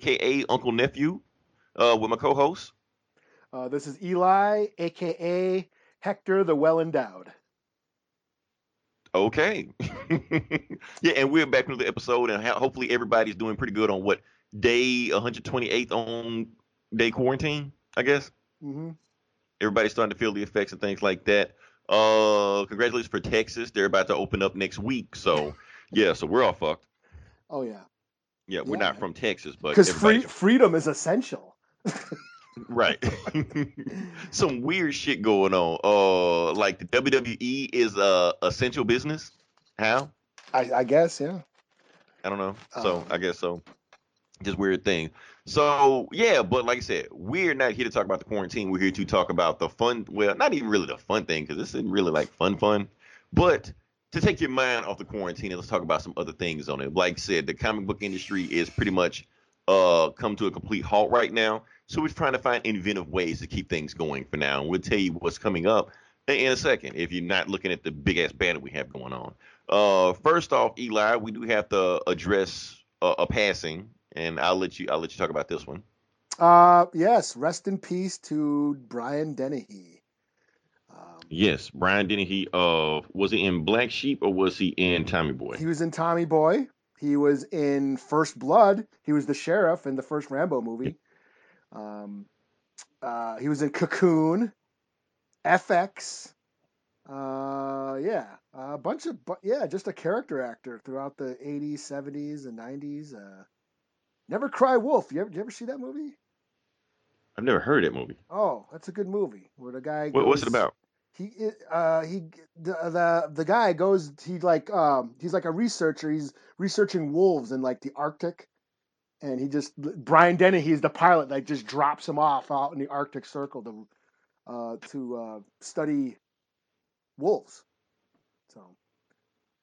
aka Uncle Nephew, uh, with my co host. Uh, this is Eli, aka Hector the Well Endowed. Okay. yeah, and we're back into the episode, and hopefully everybody's doing pretty good on what day 128th on day quarantine, I guess. Mm-hmm. Everybody's starting to feel the effects and things like that. Uh, congratulations for Texas. They're about to open up next week, so yeah, so we're all fucked. Oh yeah. Yeah, we're yeah, not from Texas, but because free, freedom is essential. right. Some weird shit going on. Uh, like the WWE is uh essential business. How? I, I guess, yeah. I don't know. So um, I guess so. Just weird thing. So yeah, but like I said, we're not here to talk about the quarantine. We're here to talk about the fun. Well, not even really the fun thing because this isn't really like fun, fun. But to take your mind off the quarantine, let's talk about some other things on it. Like I said, the comic book industry is pretty much uh come to a complete halt right now. So we're trying to find inventive ways to keep things going for now. And we'll tell you what's coming up in a second if you're not looking at the big ass banner we have going on. Uh, first off, Eli, we do have to address a, a passing, and I'll let you I'll let you talk about this one. Uh, yes, rest in peace to Brian Dennehy. Yes, Brian Dennehy. Uh, was he in Black Sheep or was he in Tommy Boy? He was in Tommy Boy. He was in First Blood. He was the sheriff in the first Rambo movie. Um, uh, he was in Cocoon, FX. Uh, yeah, a bunch of yeah, just a character actor throughout the '80s, '70s, and '90s. Uh, Never Cry Wolf. You ever, you ever see that movie? I've never heard that movie. Oh, that's a good movie where the guy. Goes, what's it about? He uh he the, the the guy goes he like um he's like a researcher he's researching wolves in like the Arctic and he just Brian Dennehy, he's the pilot that just drops him off out in the Arctic Circle to uh, to uh, study wolves. So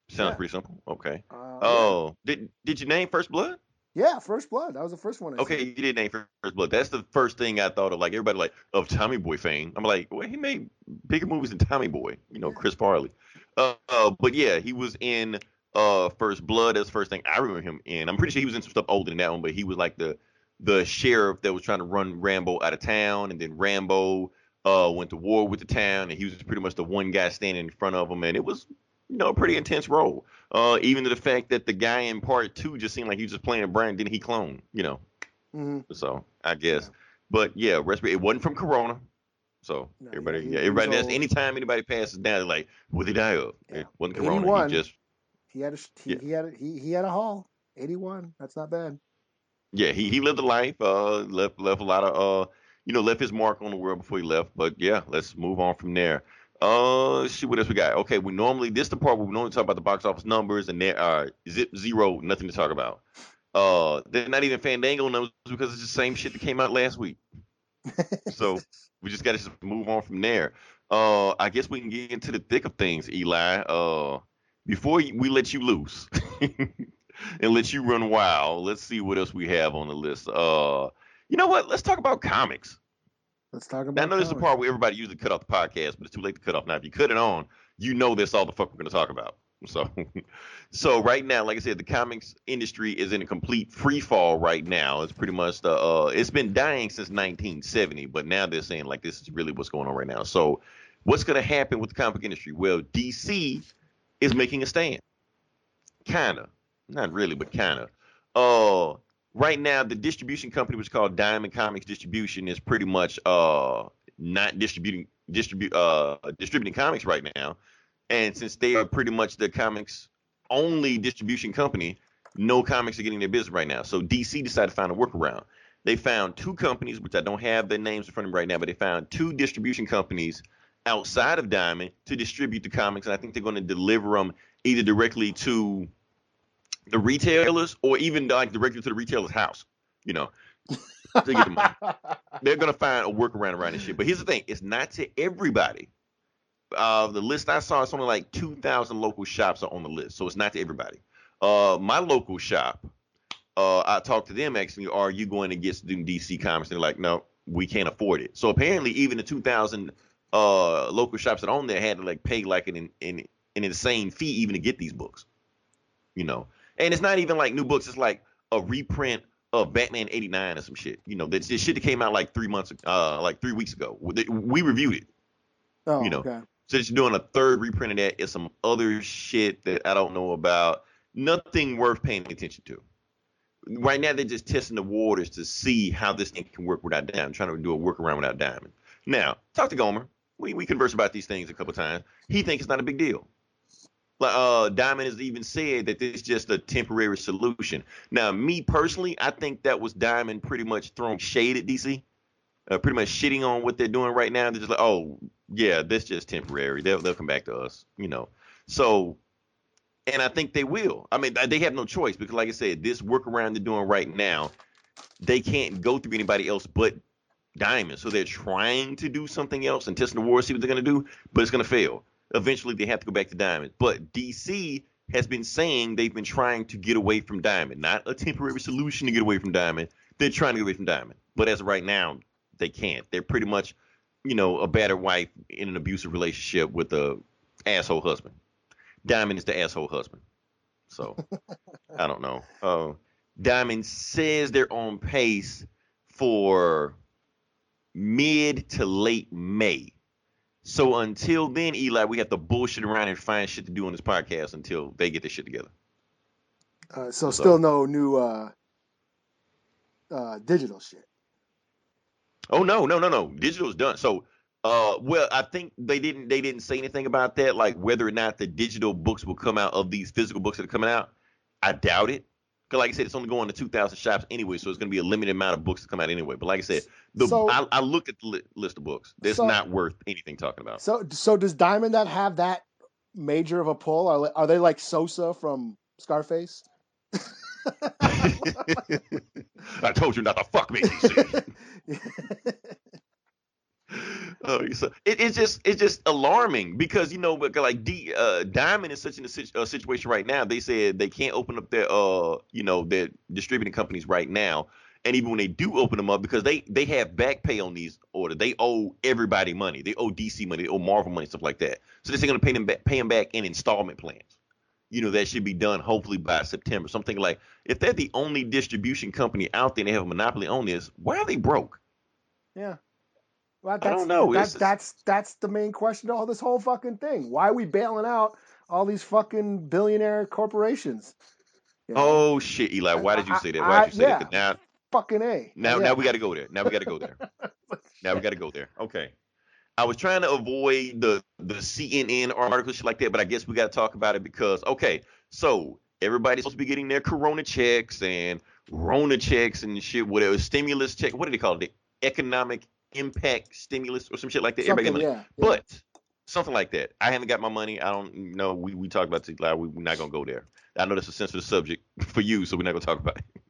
sounds yeah. pretty simple. Okay. Uh, oh, yeah. did did you name First Blood? Yeah, First Blood. That was the first one. I okay, said. you did name First Blood. That's the first thing I thought of. Like everybody, like of Tommy Boy fame. I'm like, well, he made bigger movies than Tommy Boy. You know, yeah. Chris Farley. Uh, uh, but yeah, he was in uh First Blood. That's the first thing I remember him in. I'm pretty sure he was in some stuff older than that one, but he was like the the sheriff that was trying to run Rambo out of town, and then Rambo uh went to war with the town, and he was pretty much the one guy standing in front of him, and it was you know a pretty intense role. Uh, even to the fact that the guy in part two just seemed like he was just playing Brian, didn't he clone? You know. Mm-hmm. So I guess, yeah. but yeah, respirate. It wasn't from Corona. So no, everybody, yeah, everybody. That's anytime anybody passes down, they're like, "What did he die of?" Yeah. It wasn't Corona. 81. He just he had a he, yeah. he had a, he, he had a haul. 81. That's not bad. Yeah, he, he lived a life. Uh, left left a lot of uh, you know, left his mark on the world before he left. But yeah, let's move on from there. Uh, let's see what else we got. Okay, we normally this the part where we normally talk about the box office numbers, and there are zip zero, nothing to talk about. Uh, they're not even Fandango numbers because it's the same shit that came out last week. so we just got to move on from there. Uh, I guess we can get into the thick of things, Eli. Uh, before we let you loose and let you run wild, let's see what else we have on the list. Uh, you know what? Let's talk about comics. Let's talk about. Now, I know this is the part where everybody usually cut off the podcast, but it's too late to cut off now. If you cut it on, you know this all the fuck we're going to talk about. So, so right now, like I said, the comics industry is in a complete free fall right now. It's pretty much the uh, it's been dying since 1970, but now they're saying like this is really what's going on right now. So, what's going to happen with the comic industry? Well, DC is making a stand. Kinda. Not really, but kinda. Uh right now the distribution company which is called Diamond Comics Distribution is pretty much uh not distributing distribute uh distributing comics right now. And since they are pretty much the comics only distribution company, no comics are getting their business right now. So DC decided to find a workaround. They found two companies, which I don't have their names in front of me right now, but they found two distribution companies outside of Diamond to distribute the comics, and I think they're going to deliver them either directly to the retailers or even like directly to the retailer's house. You know, to get the money. they're going to find a workaround around this shit. But here's the thing: it's not to everybody. Uh, the list I saw, it's only like 2,000 local shops are on the list, so it's not to everybody. Uh, my local shop, uh, I talked to them actually. Are you going to get some DC comics? And they're like, no, we can't afford it. So apparently, even the 2,000 uh local shops that own there had to like pay like an, an an insane fee even to get these books. You know, And it's not even like new books. It's like a reprint of Batman '89 or some shit. You know, this, this shit that came out like three months, uh, like three weeks ago. We reviewed it. Oh, you know, okay. so it's doing a third reprint of that. It's some other shit that I don't know about. Nothing worth paying attention to. Right now, they're just testing the waters to see how this thing can work without Diamond, trying to do a workaround without Diamond. Now, talk to Gomer. We we conversed about these things a couple times. He thinks it's not a big deal. Like uh, Diamond has even said that this is just a temporary solution. Now, me personally, I think that was Diamond pretty much throwing shade at DC, uh, pretty much shitting on what they're doing right now. They're just like, oh yeah, this just temporary. They'll they'll come back to us, you know. So, and I think they will. I mean, they have no choice because, like I said, this workaround they're doing right now, they can't go through anybody else but Diamond. So they're trying to do something else and testing the war, see what they're gonna do, but it's gonna fail. Eventually, they have to go back to Diamond. But DC has been saying they've been trying to get away from Diamond, not a temporary solution to get away from Diamond. They're trying to get away from Diamond, but as of right now, they can't. They're pretty much you know, a battered wife in an abusive relationship with a asshole husband. Diamond is the asshole husband. So I don't know. Uh, Diamond says they're on pace for mid to late May. So until then, Eli, we have to bullshit around and find shit to do on this podcast until they get this shit together. Uh, so, so, still no new uh, uh, digital shit. Oh no, no, no, no. Digital's done. So uh well, I think they didn't they didn't say anything about that, like whether or not the digital books will come out of these physical books that are coming out. I doubt it. Cause like I said, it's only going to 2,000 shops anyway, so it's going to be a limited amount of books to come out anyway. But like I said, the so, I, I looked at the li- list of books. That's so, not worth anything talking about. So so does Diamond that have that major of a pull? Are are they like Sosa from Scarface? I told you not to fuck me. oh, so it, it's just it's just alarming because you know, like D, uh, Diamond is such in a, situation right now. They said they can't open up their uh, you know, their distributing companies right now. And even when they do open them up, because they they have back pay on these orders, they owe everybody money. They owe DC money, they owe Marvel money, stuff like that. So they're going to pay them back, pay them back in installment plans you know, that should be done hopefully by September. Something like if they're the only distribution company out there and they have a monopoly on this, why are they broke? Yeah. Well, I don't know. That's, that's that's the main question to all this whole fucking thing. Why are we bailing out all these fucking billionaire corporations? You know? Oh shit, Eli! Why did you say that? Why did you say yeah, that? Now, fucking a. Now, yeah. now we got to go there. Now we got to go there. now we got to go there. Okay. I was trying to avoid the the CNN article shit like that, but I guess we got to talk about it because okay, so everybody's supposed to be getting their Corona checks and Rona checks and shit, whatever stimulus check. What do they call it? The economic impact stimulus or some shit like that. Something, Everybody yeah, yeah. But something like that. I haven't got my money. I don't know. We we talked about it. Like, we're not gonna go there. I know that's a sensitive subject for you, so we're not gonna talk about it.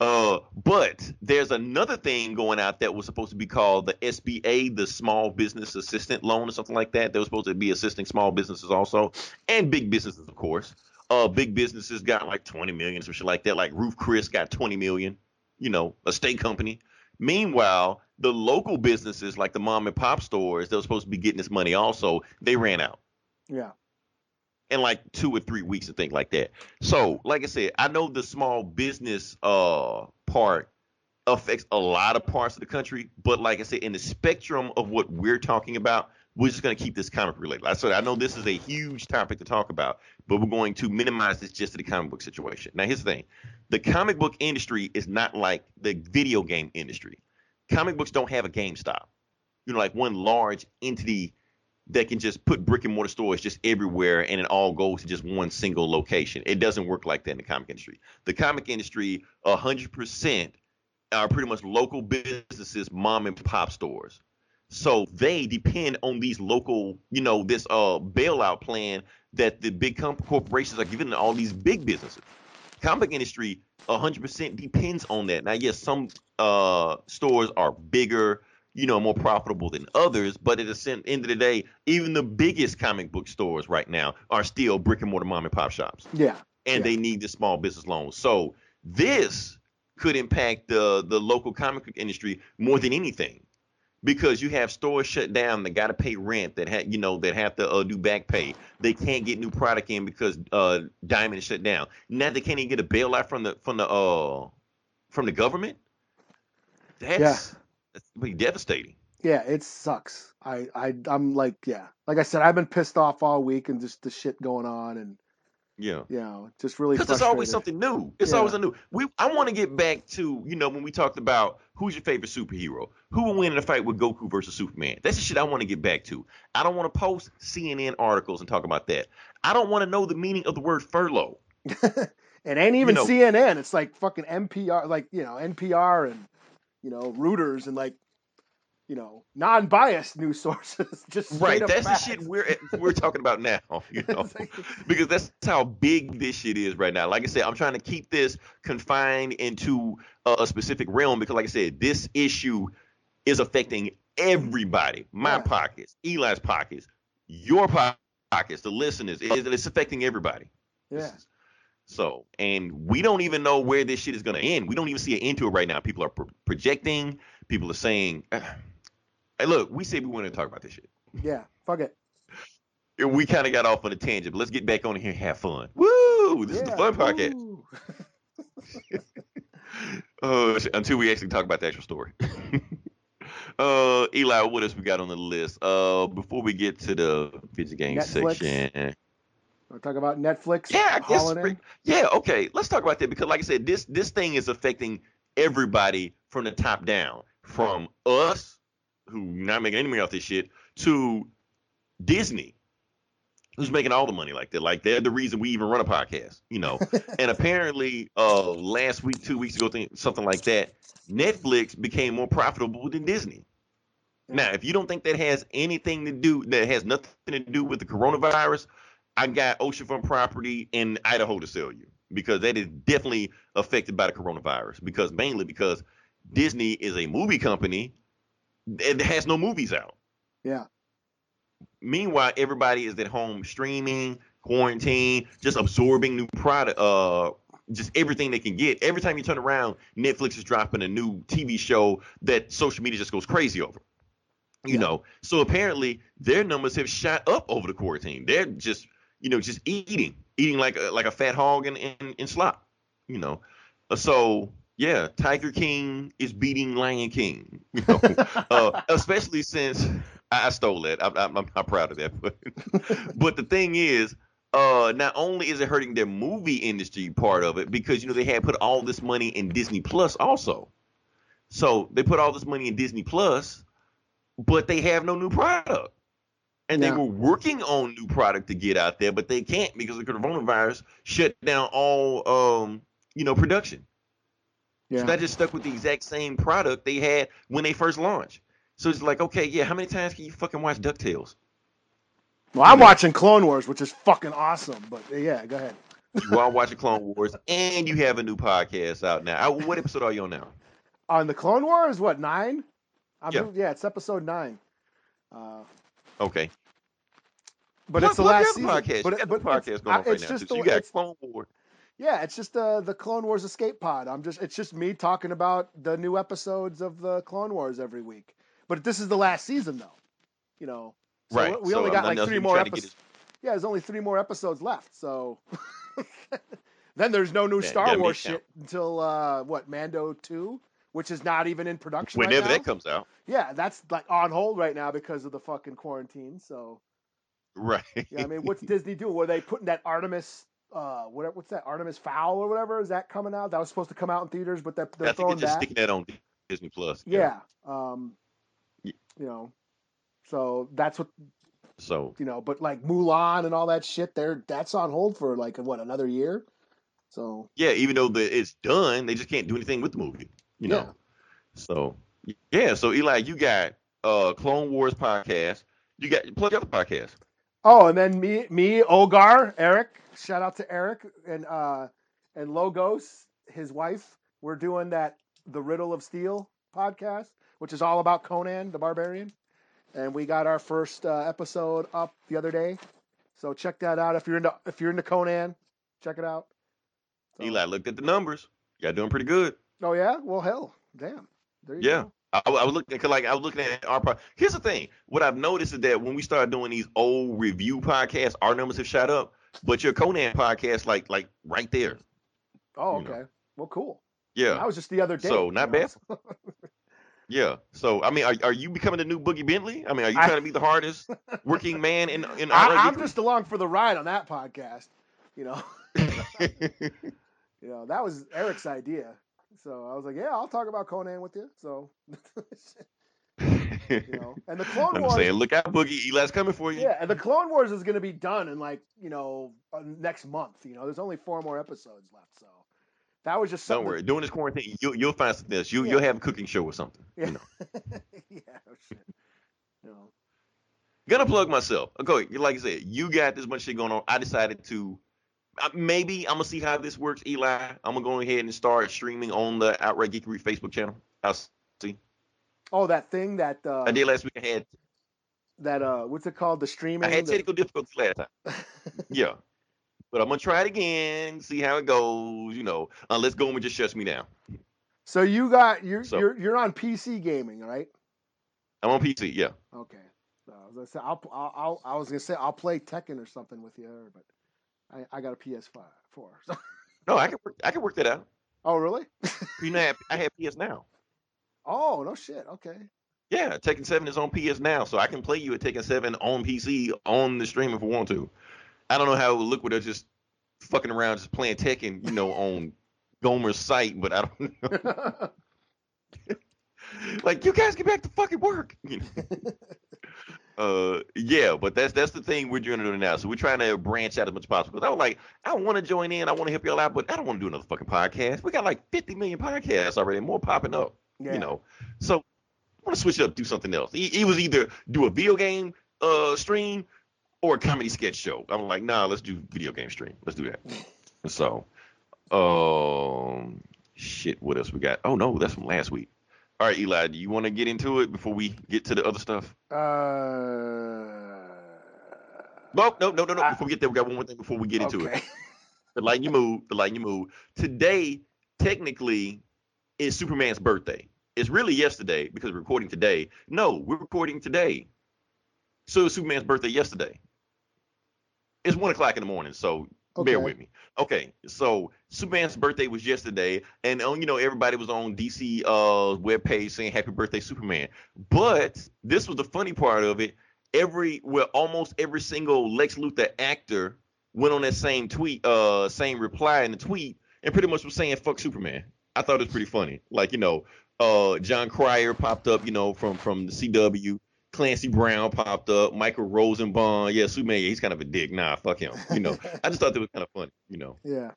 Uh, but there's another thing going out that was supposed to be called the SBA, the Small Business Assistant Loan, or something like that. That was supposed to be assisting small businesses also, and big businesses, of course. Uh, big businesses got like 20 million, some shit like that. Like Ruth Chris got 20 million. You know, a state company. Meanwhile, the local businesses like the mom and pop stores, they were supposed to be getting this money also. They ran out. Yeah in like two or three weeks and things like that. So, like I said, I know the small business uh part affects a lot of parts of the country, but like I said, in the spectrum of what we're talking about, we're just going to keep this comic related. I said I know this is a huge topic to talk about, but we're going to minimize this just to the comic book situation. Now, here's the thing: the comic book industry is not like the video game industry. Comic books don't have a GameStop, you know, like one large entity that can just put brick and mortar stores just everywhere and it all goes to just one single location. It doesn't work like that in the comic industry. The comic industry, 100% are pretty much local businesses, mom and pop stores. So they depend on these local, you know, this uh bailout plan that the big comp- corporations are giving to all these big businesses. Comic industry 100% depends on that. Now, yes, some uh stores are bigger, you know, more profitable than others. But at the end of the day, even the biggest comic book stores right now are still brick and mortar mom and pop shops. Yeah. And yeah. they need the small business loans. So this could impact the the local comic book industry more than anything. Because you have stores shut down that got to pay rent that ha- you know that have to uh, do back pay. They can't get new product in because uh, Diamond is shut down. Now they can't even get a bailout from the from the uh from the government. That's Yeah. that's pretty devastating. Yeah, it sucks. I, I I'm like, yeah. Like I said, I've been pissed off all week and just the shit going on and Yeah. you know, just really Because there's always something new. It's Yeah. always a new. We I want to get back to you know when we talked about who's your favorite superhero, who will win in a fight with Goku versus Superman. That's the shit I want to get back to. I don't want to post CNN articles and talk about that. I don't want to know the meaning of the word furlough. it ain't even know- CNN. It's like fucking NPR, like you know NPR and you know Reuters and like you know non-biased news sources. Just Right. That's facts. the shit we're we're talking about now. You know. Because that's how big this shit is right now. Like I said, I'm trying to keep this confined into a, a specific realm because, like I said, this issue is affecting everybody. My Yeah. pockets, Eli's pockets, your pockets, the listeners. It, it's affecting everybody. yeah, So, and we don't even know where this shit is going to end. We don't even see an end to it right now. People are pro- projecting. People are saying, "Hey, look, we said we wanted to talk about this shit." yeah. Fuck it. We kind of got off on a tangent, but let's get back on here and have fun. Woo! This is the fun podcast. Uh, until we actually talk about the actual story. uh, Eli, what else we got on the list? Uh, before we get to the video game Netflix. section. We'll talk about Netflix. Yeah, I guess. in. Yeah, okay. Let's talk about that because, like I said, this this thing is affecting everybody from the top down, from us who not making any money off this shit to Disney, who's making all the money like that. Like they're the reason we even run a podcast, you know. and apparently, uh, last week, two weeks ago, thing, something like that, Netflix became more profitable than Disney. Now, if you don't think that has anything to do, that has nothing to do with the coronavirus, I got oceanfront property in Idaho to sell you because that is definitely affected by the coronavirus. Because mainly because Disney is a movie company that has no movies out. Yeah, Meanwhile, everybody is at home streaming, quarantine, just absorbing new product, uh, just everything they can get. Every time you turn around, Netflix is dropping a new TV show that social media just goes crazy over. You Yeah. know, so apparently their numbers have shot up over the quarantine. They're just, you know, just eating, eating like a, like a fat hog in, in, in slop. You know, so yeah, Tiger King is beating Lion King. You know, uh, especially since I, I stole that. I'm, I'm, I'm proud of that. But, but the thing is, uh, not only is it hurting their movie industry part of it, because you know they had put all this money in Disney Plus also. So they put all this money in Disney Plus, but they have no new product. And they Yeah. were working on new product to get out there, but they can't because the coronavirus shut down all um, you know, production. Yeah. So that just stuck with the exact same product they had when they first launched. So it's like, okay, yeah, how many times can you fucking watch DuckTales? well, I'm watching Clone Wars, which is fucking awesome. But uh, yeah, go ahead. You are watching Clone Wars, and you have a new podcast out now. Uh, What episode are you on now? On the Clone Wars, what nine? I'm Yeah. doing- yeah, it's episode nine. Uh, Okay. but it's the last season. podcast. But, you got but the podcast it's, going on I- right it's now. just the, you got Clone Wars. Yeah, it's just uh, the Clone Wars Escape Pod. I'm just it's just me talking about the new episodes of the Clone Wars every week. But this is the last season, though. You know, so right. We so only I'm got like three more trying to get episodes. Yeah, there's only three more episodes left. So then there's no new Yeah, Star Wars make count. shit until uh, what Mando two, which is not even in production Whenever right now. that comes out. Yeah, that's like on hold right now because of the fucking quarantine. So Right. yeah, I mean, what's Disney doing? Were they putting that Artemis? Uh, what, what's that? Artemis Fowl or whatever? Is that coming out? That was supposed to come out in theaters, but they're, they're I think throwing they're just that. sticking that on Disney Plus. Yeah. Um, Yeah. you know, so that's what So you know. But like Mulan and all that shit, they're that's on hold for like what another year. So yeah, even though the, it's done, they just can't do anything with the movie. You know. Yeah. So yeah. So Eli, you got uh Clone Wars podcast. You got plug your other podcast. Oh, and then me, me, Ogar, Eric. Shout out to Eric and uh, and Logos, his wife. We're doing that the Riddle of Steel podcast, which is all about Conan the Barbarian, and we got our first uh, episode up the other day. So check that out if you're into if you're into Conan, check it out. So- Eli looked at the numbers. Y'all doing pretty good. Oh yeah. Well, hell, damn. There you Yeah. go. I, I was looking cause like I was looking at our. Pro- Here's the thing: what I've noticed is that when we started doing these old review podcasts, our numbers have shot up. But your Conan podcast, like like right there. Oh, You know. okay. Well, cool. Yeah. That was just the other day. So, not bad. Yeah. So I mean, are, are you becoming the new Boogie Bentley? I mean, are you I- trying to be the hardest working man in in I, I'm just along for the ride on that podcast. You know, you know that was Eric's idea. So I was like, yeah, I'll talk about Conan with you. So, you know, and the Clone I'm Wars. saying, look out, Boogie. Eli's coming for you. Yeah, and the Clone Wars is going to be done in like you know uh, next month. You know, there's only four more episodes left, so that was just Don't worry. During this quarantine, you'll you'll find something else. You Yeah. you'll have a cooking show or something. Yeah. You know. yeah. Oh, shit. You know. Gonna plug myself. Okay, like I said, you got this much shit going on. I decided to maybe I'm gonna see how this works, Eli. I'm gonna go ahead and start streaming on the Outright Geekery Facebook channel. I'll see. Oh, that thing that uh, I did last week. I had that uh, what's it called? The streaming. I had the- technical difficulties last time. Yeah. But I'm gonna try it again, see how it goes, you know, unless Gomer just shuts me down. so you got you're So- you're you're on PC gaming, right? I'm on PC, yeah. Okay. So I was gonna say I'll, I'll, I'll I was gonna say I'll play Tekken or something with you, but I, I got a PS5 four. So. No, I can work I can work that out. oh really? You know, I have, I have PS now. oh no shit. Okay. Yeah, Tekken 7 is on PS now, so I can play you at Tekken 7 on PC on the stream if I want to. I don't know how it would look with us just fucking around just playing Tekken, you know, on Gomer's site, but I don't know. like, you guys get back to fucking work. You know? uh, yeah, but that's that's the thing we're doing it now. So we're trying to branch out as much as possible. Because I was like, I want to join in, I want to help y'all out, but I don't want to do another fucking podcast. We got like 50 million podcasts already, more popping up yeah. you know. So I want to switch it up, do something else. He, he was either do a video game uh stream or a comedy sketch show. I'm like, nah, let's do video game stream. Let's do that. so, um, shit, what else we got? Oh no, that's from last week. All right, Eli, do you want to get into it before we get to the other stuff? Uh. No, no, no, no, no. I- Before we get there, we got one more thing before we get into it. okay. The lighten you move, the lighten you move. Today, technically, is Superman's birthday. It's really yesterday because we're recording today. No, we're recording today. So it Superman's birthday yesterday. It's one o'clock in the morning, so bear with me. Okay, so Superman's birthday was yesterday, and um, you know everybody was on DC uh webpage saying Happy Birthday Superman. But this was the funny part of it. Every well, almost every single Lex Luthor actor went on that same tweet, uh, same reply in the tweet, and pretty much was saying "fuck Superman." I thought it was pretty funny. Like you know, uh, Jon Cryer popped up, you know, from from the CW. Clancy Brown popped up. Michael Rosenbaum, yeah, Superman, yeah, he's kind of a dick. Nah, fuck him. You know, I just thought that was kind of funny. You know, Yeah.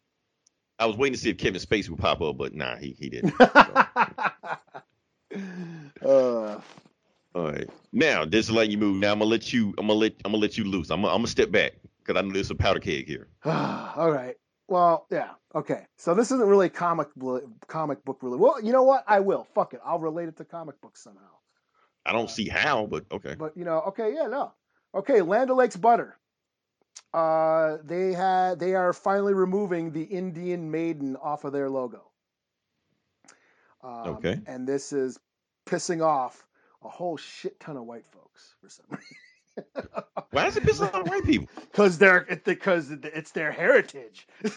I was waiting to see if Kevin Spacey would pop up, but nah, he he didn't. uh, All right, now this is letting you move. Now I'm gonna let you. I'm gonna let. I'm gonna let you loose. I'm gonna, I'm gonna step back because I know there's a powder keg here. all right. Well, yeah. Okay. So this isn't really comic bl- comic book really. Well, you know what? I will. Fuck it. I'll relate it to comic books somehow. I don't see how, but okay. But you know, okay, yeah, no. Okay, Land O'Lakes butter. Uh, they had they are finally removing the Indian maiden off of their logo. Um, Okay. And this is pissing off a whole shit ton of white folks for some reason. Why is it pissing off white people? Because they're because it's their heritage.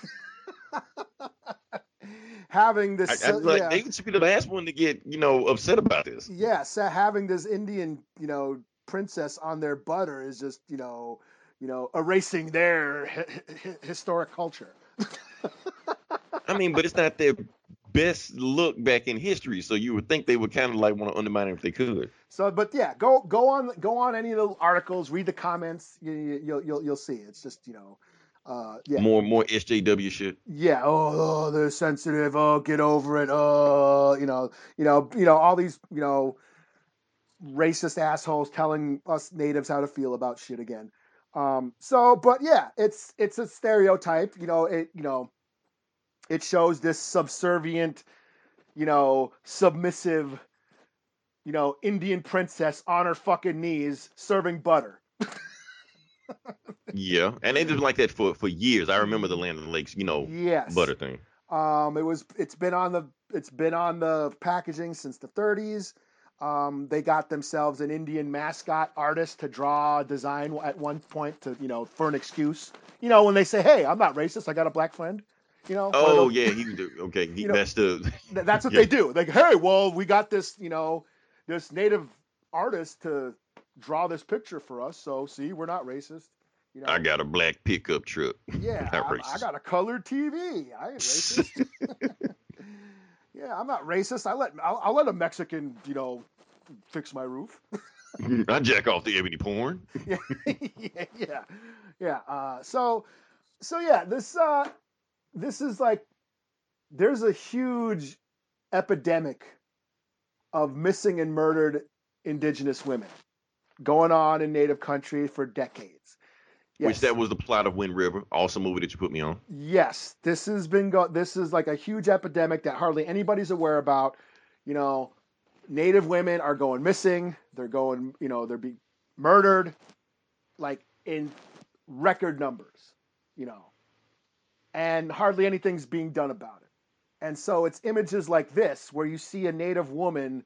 Having this, I, uh, like yeah. they should be the last one to get you know upset about this. Yes, uh, having this Indian, you know, princess on their butter is just, you know, you know, erasing their hi- hi- historic culture. I mean, but it's not their best look back in history, so you would think they would kind of like want to undermine it if they could. So, but yeah, go go on go on any of the articles, read the comments. You, you, you'll you'll you'll see. It's just you know, uh, yeah, More more SJW shit. yeah. Oh, oh, they're sensitive. Oh, get over it. Oh, you know, you know, you know, all these you know, racist assholes telling us natives how to feel about shit again. Um, so, but yeah, it's it's a stereotype. You know, it you know, it shows this subservient, you know, submissive, you know, Indian princess on her fucking knees serving butter. Yeah, and they've been like that for for years. I remember the Land of the Lakes, you know, Yes. butter thing. Um, it was. It's been on the. It's been on the packaging since the 30s. Um, they got themselves an Indian mascot artist to draw a design at one point to, you know, for an excuse. You know, when they say, "Hey, I'm not racist. I got a black friend." You know. Oh yeah, he do. okay. He, You know, that's the That's what Yeah. they do. Like, hey, well, we got this, you know, this native artist to draw this picture for us. So, see, we're not racist. You know, I got a black pickup truck. yeah, I, I got a colored TV. I ain't racist. yeah, I'm not racist. I let I'll, I'll let a Mexican, you know, fix my roof. I jack off the ebony porn. yeah, yeah, yeah, yeah. Uh, so, so yeah, this uh, this is like there's a huge epidemic of missing and murdered indigenous women going on in native country for decades. Which that was the plot of Wind River, awesome movie that you put me on. Yes, this has been go. This is like a huge epidemic that hardly anybody's aware about. You know, Native women are going missing. They're going. You know, they're being murdered, like in record numbers. You know, and hardly anything's being done about it. And so it's images like this where you see a Native woman.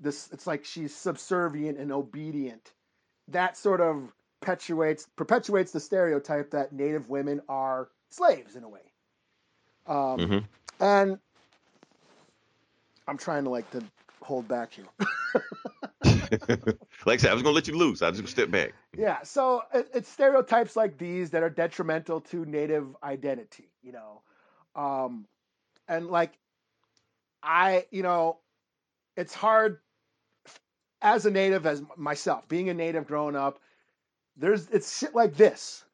This it's like she's subservient and obedient. That sort of perpetuates perpetuates the stereotype that Native women are slaves in a way. Um, Mhm. And I'm trying to like to hold back here. like I said, I was gonna let you loose. I was gonna step back. yeah, so it, it's stereotypes like these that are detrimental to Native identity, you know, um, and like I, you know, it's hard as a Native, as myself being a Native growing up. There's it's shit like this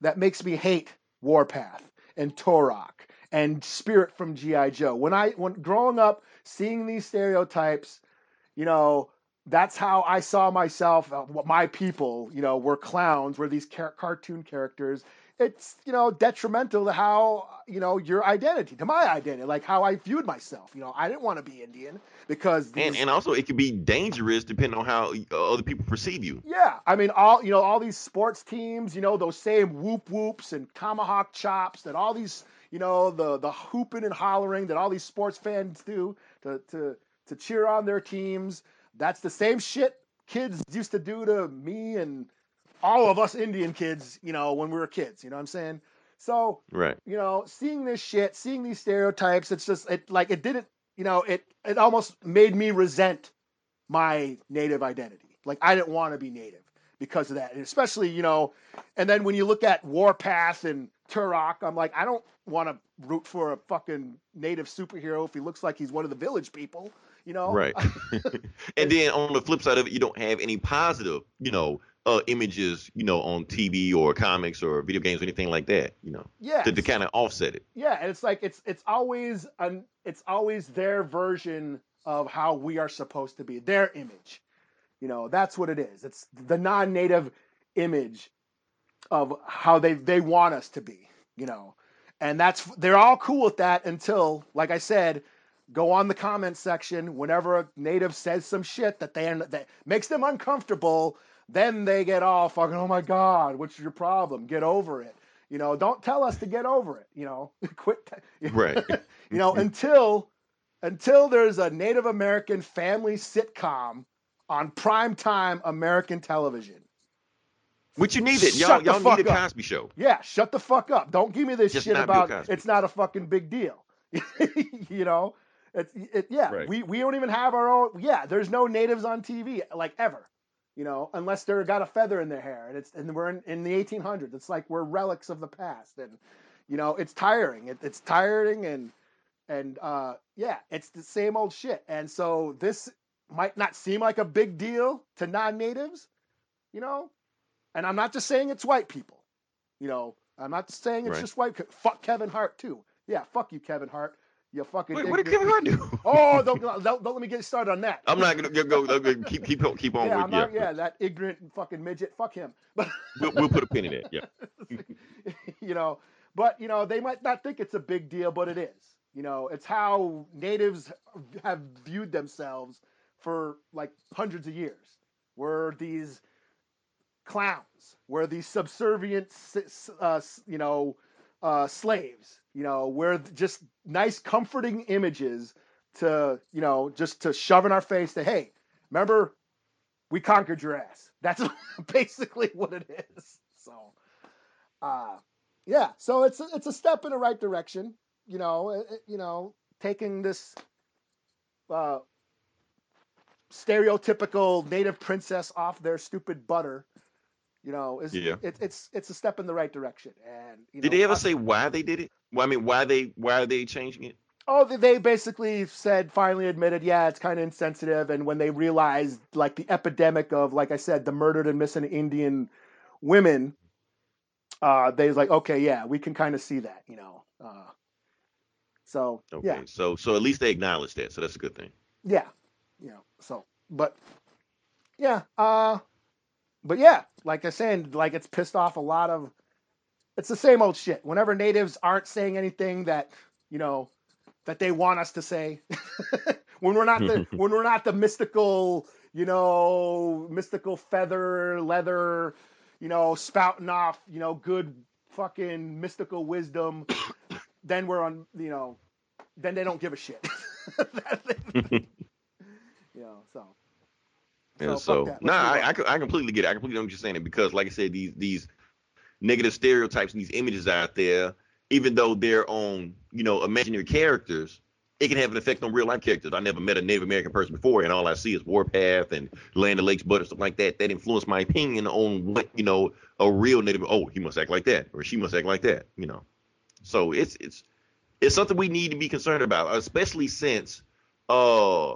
that makes me hate Warpath and Turok and Spirit from GI Joe. When I when growing up, seeing these stereotypes, you know, that's how I saw myself. Uh, my people, you know, were clowns, were these car- cartoon characters. It's you know detrimental to how you know your identity, to my identity, like how I viewed myself. You know, I didn't want to be Indian because And these- and also it can be dangerous depending on how uh, other people perceive you. Yeah, I mean, all you know, all these sports teams, you know, those same whoop whoops and tomahawk chops that all these, you know, the the hooping and hollering that all these sports fans do to to to cheer on their teams. That's the same shit kids used to do to me and all of us Indian kids, you know, when we were kids. You know what I'm saying? So Right. you know, seeing this shit, seeing these stereotypes, it's just it like it didn't, you know, it it almost made me resent my native identity. Like I didn't want to be native because of that. And especially, you know, and then when you look at Warpath and Turok, I'm like, I don't want to root for a fucking native superhero if he looks like he's one of the village people, you know? Right. and then on the flip side of it, you don't have any positive, you know, uh, images, you know, on TV or comics or video games or anything like that, you know, Yeah. to, to kind of offset it. Yeah, and it's like it's it's always an it's always their version of how we are supposed to be, their image. You know, that's what it is. It's the non-native image of how they they want us to be, you know. And that's they're all cool with that until like I said, go on the comment section whenever a native says some shit that they that makes them uncomfortable, then they get all fucking oh my god, what's your problem? Get over it. You know, don't tell us to get over it. You know, quit. t- Right. you know, until until there's a Native American family sitcom on primetime American television. Which you need it. Y'all, Shut the y'all fuck need a. Cosby show. Yeah, shut the fuck up. Don't give me this Just shit about it's not a fucking big deal. you know, it's it, yeah. Right. We we don't even have our own. Yeah, there's no natives on TV like ever. You know, unless they're got a feather in their hair, and it's and we're in, in the 1800s. It's like we're relics of the past, and you know, it's tiring. It, it's tiring, and and uh, yeah, it's the same old shit. And so this might not seem like a big deal to non-natives, you know. And I'm not just saying it's white people, you know. I'm not saying it's Right. just white. Fuck Kevin Hart too. Yeah, fuck you, Kevin Hart. You fucking. Wait, what did ignorant- Kevin Hart do? Oh, don't, don't don't let me get started on that. I'm not gonna go, go, go keep keep keep on yeah, with I'm not, yeah. yeah, that ignorant fucking midget. Fuck him. But We'll, we'll put a pin in it. Yeah. you know, but you know, they might not think it's a big deal, but it is. You know, it's how natives have viewed themselves for like hundreds of years. We're these clowns. We're these subservient, uh, you know, uh, slaves. You know, we're just nice, comforting images to, you know, just to shove in our face that hey, remember, we conquered your ass. That's basically what it is. So, uh, yeah. So it's a, it's a step in the right direction. You know, it, it- you know, taking this uh, stereotypical native princess off their stupid butter. You know, is Yeah. it, it's it's a step in the right direction. And you Did know, they ever say why they did it? Well, I mean, why they why are they changing it? Oh, they- they basically said, finally admitted, yeah, it's kind of insensitive. And when they realized, like, the epidemic of, like I said, the murdered and missing Indian women, uh, they was like, okay, yeah, we can kind of see that, you know. Uh, so, Okay, yeah, so so at least they acknowledged that, so that's a good thing. yeah, you know, so, but, yeah, uh, but yeah, like I said, like, it's pissed off a lot of, it's the same old shit. Whenever natives aren't saying anything that, you know, that they want us to say when we're not the when we're not the mystical you know mystical feather leather you know spouting off you know good fucking mystical wisdom then we're on you know then they don't give a shit. You know so So, fuck so Let's I. I, I completely get it. I completely you're saying because, like I said, these these negative stereotypes and these images out there, even though they're on you know imaginary characters, it can have an effect on real life characters. I never met a Native American person before, and all I see is Warpath and Land of Lakes, Butter, stuff like that. That influenced my opinion on what you know a real Native. Oh, he must act like that, or she must act like that. You know, so it's it's it's something we need to be concerned about, especially since uh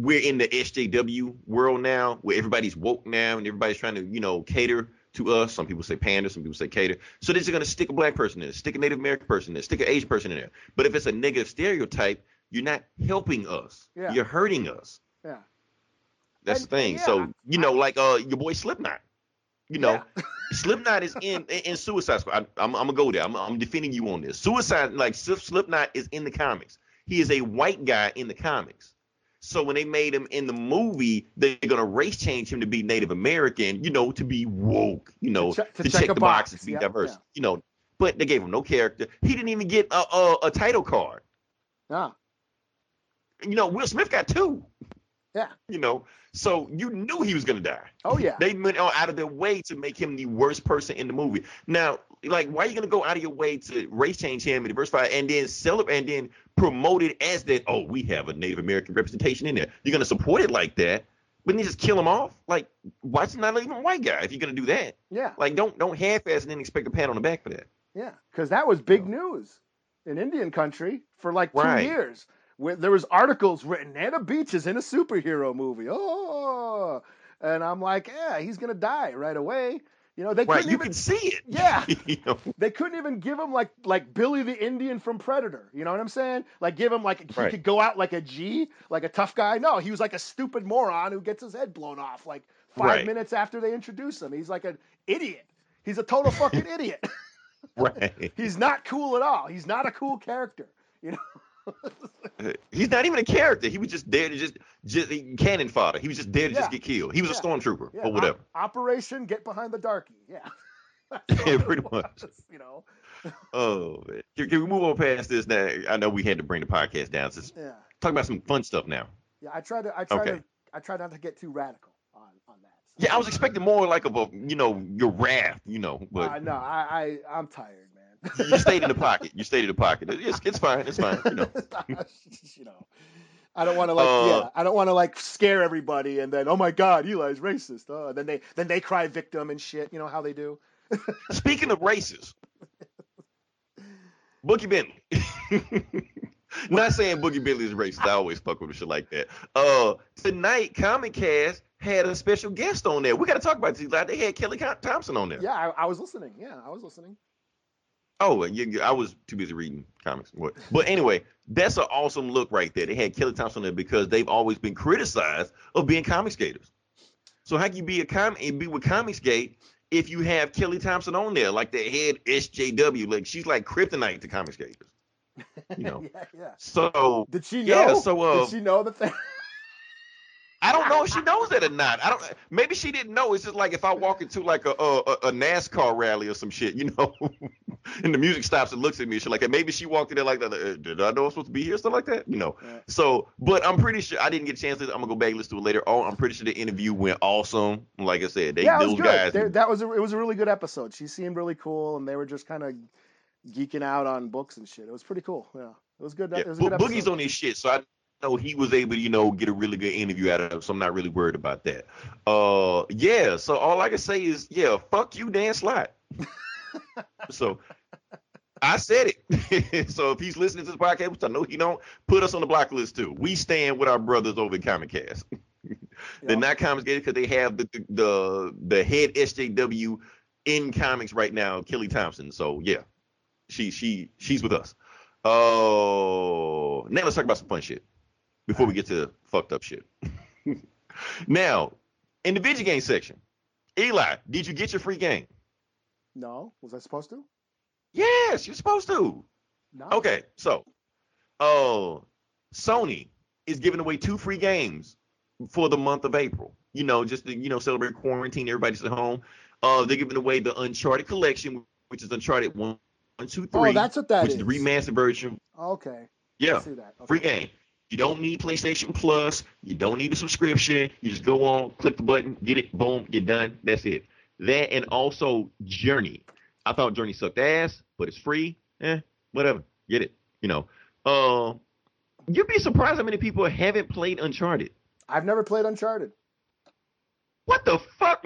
we're in the SJW world now, where everybody's woke now and everybody's trying to you know cater to us. Some people say pander, some people say cater. So they're just gonna stick a black person in there, stick a Native American person in there, stick an Asian person in there. But if it's a negative stereotype, you're not helping us. Yeah. You're hurting us. yeah That's And- the thing. and so you know, like uh your boy Slipknot. You know, Yeah. Slipknot is in in, in Suicide Squad. I, I'm, I'm gonna go there. I'm, I'm defending you on this. Suicide, like Slipknot, is in the comics. He is a white guy in the comics. So when they made him in the movie, they're gonna race change him to be Native American. You know, to be woke. You know, To check- to to check check the box. boxes, be Yeah, diverse. yeah. You know, but they gave him no character. He didn't even get a a, a title card. yeah You know, Will Smith got two. Yeah. You know, so you knew he was gonna die. oh yeah They went out of their way to make him the worst person in the movie. Now, like, why are you gonna go out of your way to race change him and diversify and then celebrate and then promote it as that? Oh, we have a Native American representation in there. You're gonna support it like that, but then you just kill him off? Like, why is not even a white guy if you're gonna do that? yeah Like, don't don't half-ass and then expect a pat on the back for that. Yeah, because that was big news in Indian country for like two Right. years. Where there was articles written, Adam Beach is in a superhero movie. Oh, and I'm like, yeah, he's gonna die right away. You know, they Right? couldn't You even. can see it. Yeah. you know, They couldn't even give him like like Billy the Indian from Predator. You know what I'm saying? Like give him like he Right. could go out like a G, like a tough guy. No, he was like a stupid moron who gets his head blown off like five Right. minutes after they introduce him. He's like an idiot. He's a total fucking idiot. right? He's not cool at all. He's not a cool character. You know? He's not even a character. He was just there to just just cannon fodder. He was just there to Yeah. just get killed. He was Yeah. a stormtrooper Yeah, or whatever. op- Operation Get Behind the Darky. Yeah. Yeah, pretty much. You know. Oh, man. Can, can we move on past this now? I know we had to bring the podcast down. So Yeah. talk about some fun stuff now. Yeah. I try to. I try Okay. to. I try not to get too radical on on that. Yeah, I was expecting more like of a, you know, your wrath, you know, but Uh, no, I, I I'm tired. You stayed in the pocket. You stayed in the pocket. It's, it's fine. It's fine. You know. you know. I don't want to like Uh, yeah. I don't want to like scare everybody and then oh my god Eli's racist. Oh, then they then they cry victim and shit. You know how they do. Speaking of races, Boogie Bentley. Not saying Boogie Bentley is racist. I always fuck with shit like that. Uh, tonight, Comic Cast had a special guest on there. We got to talk about this. Like, They had Kelly Thompson on there. Yeah, I, I was listening. Yeah, I was listening. Oh, yeah, I was too busy reading comics. But, but anyway, that's an awesome look right there. They had Kelly Thompson there because they've always been criticized of being Comicsgaters. So how can you be a comic and be with Comicsgate if you have Kelly Thompson on there, like the head SJW? Like she's like kryptonite to Comicsgaters. You know. yeah, yeah. So Did she know? Yeah, so, uh, Did she know that they? I don't know if she knows that or not. I don't. Maybe she didn't know. It's just like if I walk into like a a, a NASCAR rally or some shit, you know. and the music stops and looks at me and shit like that. Maybe she walked in there like that. Did I know I was supposed to be here? Stuff like that, you know. Yeah. So, but I'm pretty sure I didn't get a chance to. I'm gonna go back and listen to it later. Oh, I'm pretty sure the interview went awesome. Like I said, they yeah, those good. guys. They- that was a, it was a really good episode. She seemed really cool, and they were just kind of geeking out on books and shit. It was pretty cool. Yeah, it was good. yeah, It was a Bo- good Boogie's on this shit, so I know he was able to, you know, get a really good interview out of him. So I'm not really worried about that. Uh, yeah. So all I can say is, yeah, fuck you, Dan Slott. so. I said it. so if he's listening to this podcast, which I know he don't, put us on the block list too. We stand with our brothers over at Comic Cast. They're not comics because they have the, the the the head SJW in comics right now, Kelly Thompson. So yeah, she she she's with us. Oh, now let's talk about some fun shit before we get to fucked up shit. now, in the video game section, Eli, did you get your free game? No, was I supposed to? Yes, you're supposed to. No. Okay, so, oh, Sony is giving away two free games for the month of April. You know, just to you know celebrate quarantine. Everybody's at home. Uh, they're giving away the Uncharted collection, which is Uncharted one, one, two, three, Oh, that's what that which is. is the remastered version. Okay. Yeah. Okay. free game. You don't need PlayStation Plus. You don't need a subscription. You just go on, click the button, get it, boom, you're done. That's it. That and also Journey. I thought Journey sucked ass, but it's free. Eh, whatever. Get it. You know. Uh, you'd be surprised how many people haven't played Uncharted. I've never played Uncharted. What the fuck?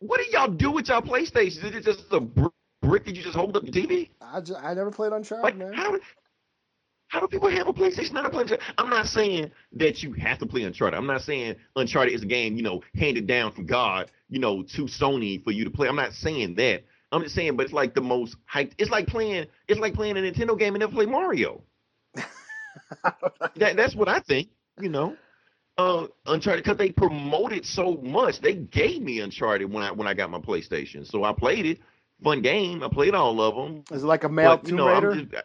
What do y'all do with y'all PlayStations? Is it just a br- brick that you just hold up the TV? I, just, I never played Uncharted, Like man. how how do people have a PlayStation not a PlayStation. I'm not saying that you have to play Uncharted. I'm not saying Uncharted is a game, you know, handed down from God, you know, to Sony for you to play. I'm not saying that. I'm just saying, but it's like the most hyped. It's like playing. It's like playing a Nintendo game and then play Mario. That that's what I think. You know, uh, Uncharted because they promoted so much. They gave me Uncharted when I when I got my PlayStation, so I played it. Fun game. I played all of them. Is it like a male But, you Tomb know, I'm Raider? just-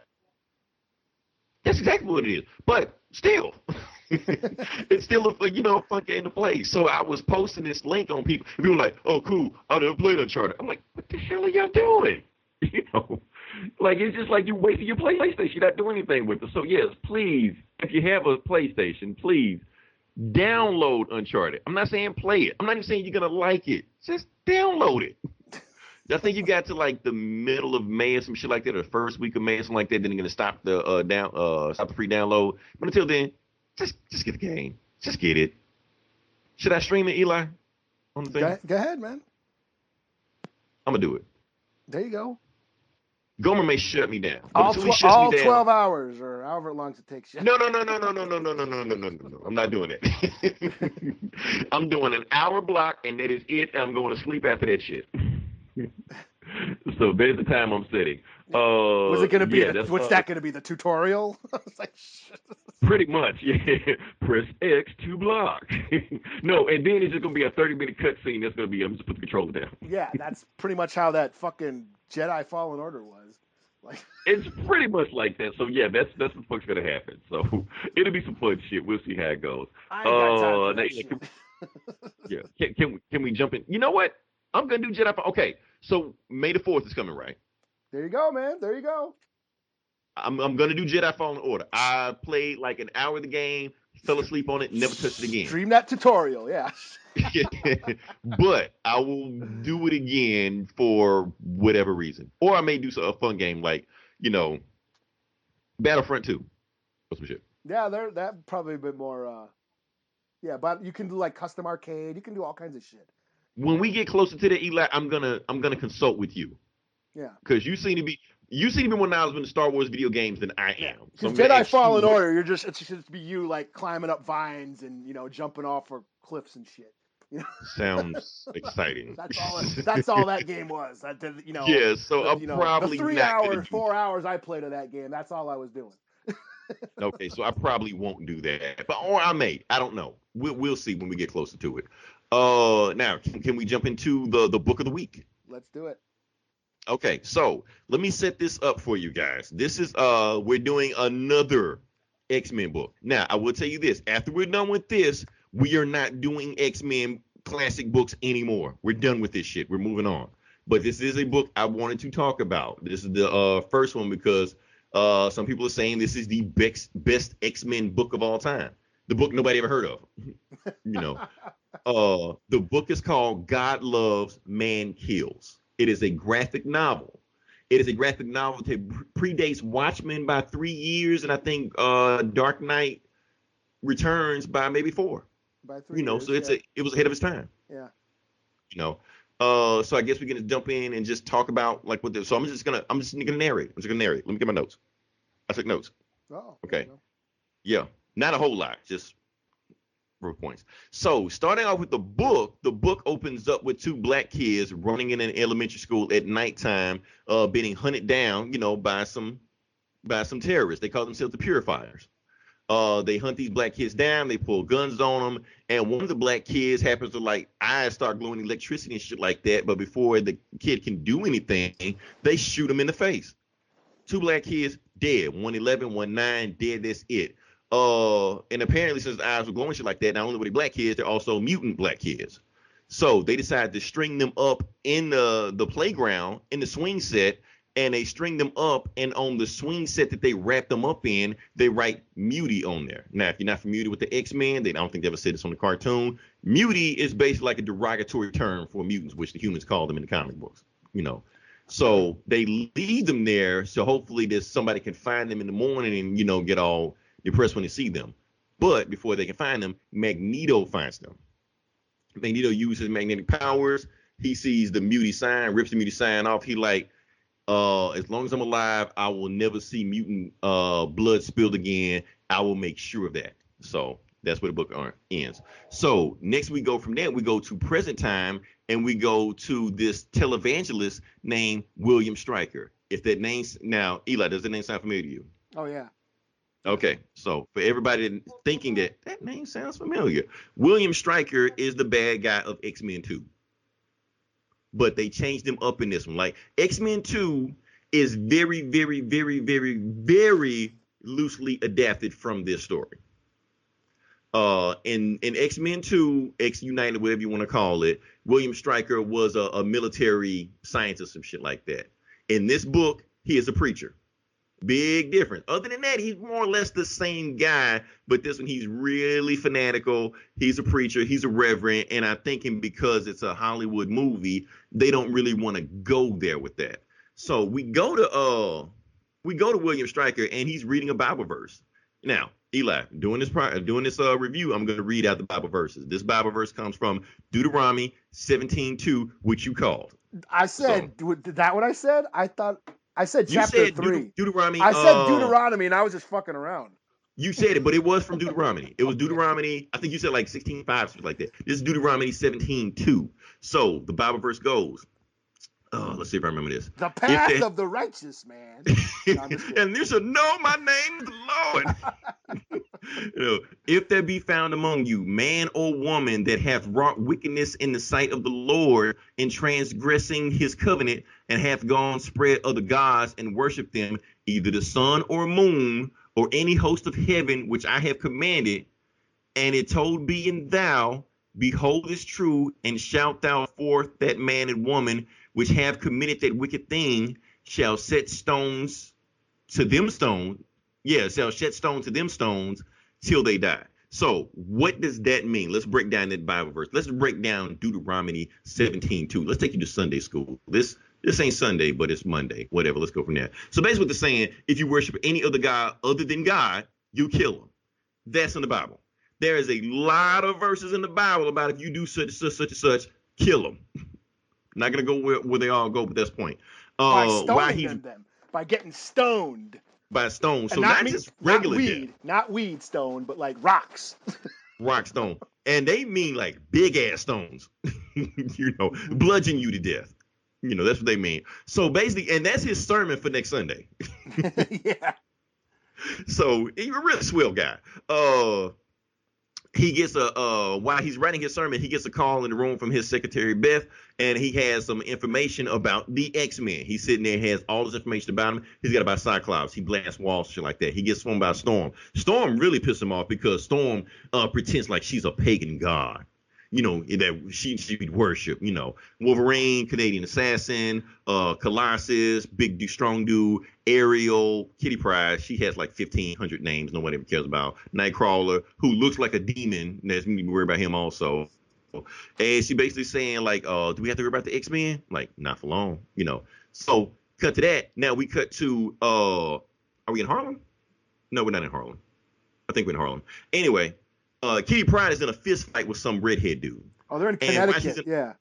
that's exactly what it is. But still, it's still a you know a fun game to play. So I was posting this link on people. People were like, "Oh, cool! I played Uncharted." I'm like, "What the hell are y'all doing?" You know, like it's just like you wasting your PlayStation. You're not doing anything with it. So yes, please, if you have a PlayStation, please download Uncharted. I'm not saying play it. I'm not even saying you're gonna like it. Just download it. I think you got to like the middle of May or some shit like that, or the first week of May or something like that. Then you're gonna stop the uh down uh stop the free download. But until then, just just get the game. Just get it. Should I stream it, Eli? On the thing? Go, go ahead, man. I'm gonna do it. There you go. Gomer may shut me down. All, until he tw- shuts all me down, 12 hours or however long it takes you. No, no, no, no, no, no, no, no, no, no, no, no, no, no. I'm not doing that. I'm doing an hour block, and that is it. I'm going to sleep after that shit. so there's the time I'm setting. Uh, Was it going to be, yeah, the, what's uh, that going to be, the tutorial? like. Pretty much, yeah. Press X to block. no, and then it's just gonna be a 30 minute cutscene. That's gonna be I'm just put the controller down. yeah, that's pretty much how that fucking Jedi Fallen Order was. Like, It's pretty much like that. So yeah, that's that's what the fuck's gonna happen. So it'll be some fun shit. We'll see how it goes. I got time Uh, now, shit. can- Yeah. Can, can we can we jump in? You know what? I'm gonna do Jedi. Fall- Okay, so May the Fourth is coming, right? There you go, man. There you go. I'm I'm gonna do Jedi Fallen Order. I played like an hour of the game, fell asleep on it, never touched it again. Stream that tutorial, yeah. but I will do it again for whatever reason, or I may do so- a fun game like you know Battlefront Two or some shit. Yeah, there that probably a bit more uh yeah, but you can do like custom arcade, you can do all kinds of shit. When we get closer to the Eli, I'm gonna I'm gonna consult with you Yeah. because you seem to be you seem to be more knowledgeable in the Star Wars video games than I am. So I'm Because gonna Jedi ask you Order, you're just it's just to be you like climbing up vines and you know jumping off of cliffs and shit. You know? sounds exciting. That's all. That's all that game was. That did- you know. Yeah, so I'm you know, probably the three hours, four hours I played of that game. That's all I was doing. Okay, so I probably won't do that, but or I may. I don't know. We'll we'll see when we get closer to it. Uh, now can, can we jump into the the book of the week? Let's do it. Okay, so let me set this up for you guys. This is uh we're doing another X-Men book. Now, I will tell you this, after we're done with this, we are not doing X-Men classic books anymore. We're done with this shit. We're moving on. But this is a book I wanted to talk about. This is the uh, first one because uh, some people are saying this is the best best X Men book of all time. The book nobody ever heard of. you know, uh, the book is called God Loves, Man Kills. It is a graphic novel. It is a graphic novel that predates Watchmen by three years, and I think uh, Dark Knight Returns by maybe four. By three You know, years, so it's yeah. a it was ahead of its time. yeah. You know, uh, so I guess we can just jump in and just talk about like what. The, so I'm just gonna I'm just gonna narrate. I'm just gonna narrate. Let me get my notes. I took notes. Oh, Okay. Yeah, not a whole lot, just points. So starting off with the book, the book opens up with two black kids running in an elementary school at nighttime, uh, being hunted down, you know, by some by some terrorists. They call themselves the Purifiers. Uh, they hunt these black kids down. They pull guns on them, and one of the black kids happens to like eyes start glowing electricity and shit like that. But before the kid can do anything, they shoot him in the face. Two black kids dead. One eleven, one nine dead. That's it. Uh, and apparently, since the eyes were glowing shit like that, not only were they black kids, they're also mutant black kids. So they decided to string them up in the the playground in the swing set, and they string them up, and on the swing set that they wrap them up in, they write Muty on there. Now, if you're not familiar with the X Men, they I don't think they ever said this on the cartoon. Muty is basically like a derogatory term for mutants, which the humans call them in the comic books. You know. So they leave them there, so hopefully there's somebody can find them in the morning and you know get all depressed when they see them. But before they can find them, Magneto finds them. Magneto uses magnetic powers. He sees the muty sign, rips the muty sign off. He like, uh, as long as I'm alive, I will never see mutant uh blood spilled again. I will make sure of that. So that's where the book ends. So next we go from there, we go to present time and we go to this televangelist named William Stryker. If that name now, Eli, does that name sound familiar to you? Oh yeah. Okay, so for everybody thinking that that name sounds familiar, William Stryker is the bad guy of X Men 2. But they changed him up in this one. Like X Men 2 is very, very, very, very, very loosely adapted from this story. Uh, in in X Men 2, X United, whatever you want to call it, William Stryker was a, a military scientist, some shit like that. In this book, he is a preacher. Big difference. Other than that, he's more or less the same guy, but this one he's really fanatical. He's a preacher, he's a reverend, and I think thinking because it's a Hollywood movie, they don't really want to go there with that. So we go to uh we go to William Stryker and he's reading a Bible verse. Now, Eli, doing this pri- doing this uh review, I'm going to read out the Bible verses. This Bible verse comes from Deuteronomy 17:2, which you called. I said, did that what I said? I thought I said chapter said three. Deut- Deuteronomy. I said uh, Deuteronomy, and I was just fucking around. You said it, but it was from Deuteronomy. It was Deuteronomy. I think you said like 16:5, something like that. This is Deuteronomy 17:2. So the Bible verse goes. Oh, let's see if I remember this. The path they- of the righteous man. No, I'm just kidding. and you shall know my name is the Lord. if there be found among you man or woman that hath wrought wickedness in the sight of the Lord in transgressing his covenant, and hath gone spread other gods and worshiped them, either the sun or moon or any host of heaven which I have commanded, and it told be in thou, behold is true, and shalt thou forth that man and woman which have committed that wicked thing, shall set stones to them stones, yeah, shall set stone to them stones till they die. So, what does that mean? Let's break down that Bible verse. Let's break down Deuteronomy 17 2. Let's take you to Sunday school. This this ain't Sunday, but it's Monday. Whatever. Let's go from there. So basically, what they're saying, if you worship any other God other than God, you kill him. That's in the Bible. There is a lot of verses in the Bible about if you do such and such, such and such, kill them. Not gonna go where, where they all go, but that's point. by Uh, stoning why he's them, by getting stoned. By stone. So and not, me- just regular not death. weed, not weed stone, but like rocks. rock stone. And they mean like big ass stones, you know, bludgeon you to death. You know, that's what they mean. So basically, and that's his sermon for next Sunday. yeah. So he's a really swell guy. Uh, he gets a uh while he's writing his sermon, he gets a call in the room from his secretary Beth, and he has some information about the X Men. He's sitting there, has all this information about him. He's got about Cyclops. He blasts walls, shit like that. He gets swarmed by Storm. Storm really pisses him off because Storm uh pretends like she's a pagan god. You know, that she she'd worship. You know, Wolverine, Canadian Assassin, uh, Colossus, Big dude, Strong Dude, Ariel, Kitty Pryde. She has like 1,500 names. Nobody ever cares about. Nightcrawler, who looks like a demon. That's me worry about him also. And she basically saying like, uh, do we have to worry about the X Men? Like, not for long, you know. So cut to that. Now we cut to uh, are we in Harlem? No, we're not in Harlem. I think we're in Harlem. Anyway, uh, Kitty Pryde is in a fist fight with some redhead dude. Oh, they're in Connecticut. in- yeah.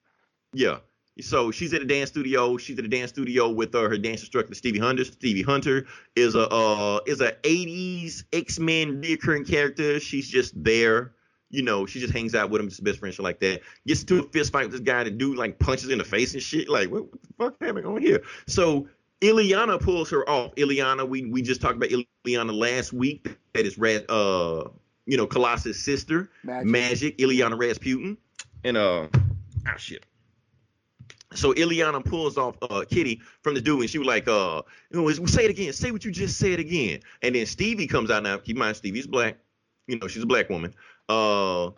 Yeah. So she's at a dance studio. She's at a dance studio with uh, her dance instructor Stevie Hunter. Stevie Hunter is a uh, is a 80s X Men reoccurring character. She's just there. You know, she just hangs out with him, just best friend, shit like that. Gets into a fist fight with this guy. The dude like punches in the face and shit. Like, what, what the fuck happened on here? So Illyana pulls her off. Illyana, we we just talked about Illyana last week. That is Raz, uh, you know, Colossus' sister, Magik. Magik, Illyana Rasputin, and uh, ah shit. So Illyana pulls off uh, Kitty from the dude, and she was like, uh, you know, say it again, say what you just said again. And then Stevie comes out now. Keep in mind, Stevie's black. You know, she's a black woman. Uh,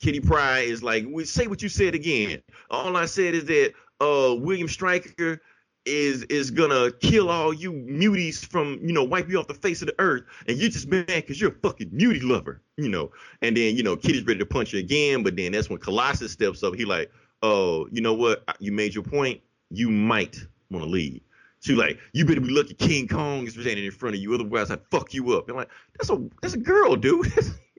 Kitty Pryde is like, say what you said again. All I said is that uh, William Stryker is is gonna kill all you muties from you know wipe you off the face of the earth, and you're just mad because you're a fucking mutie lover, you know. And then you know Kitty's ready to punch you again, but then that's when Colossus steps up. He like, oh, you know what? You made your point. You might want to leave. She like, you better be lucky King Kong is standing in front of you, otherwise I'd fuck you up. And I'm like, that's a that's a girl, dude.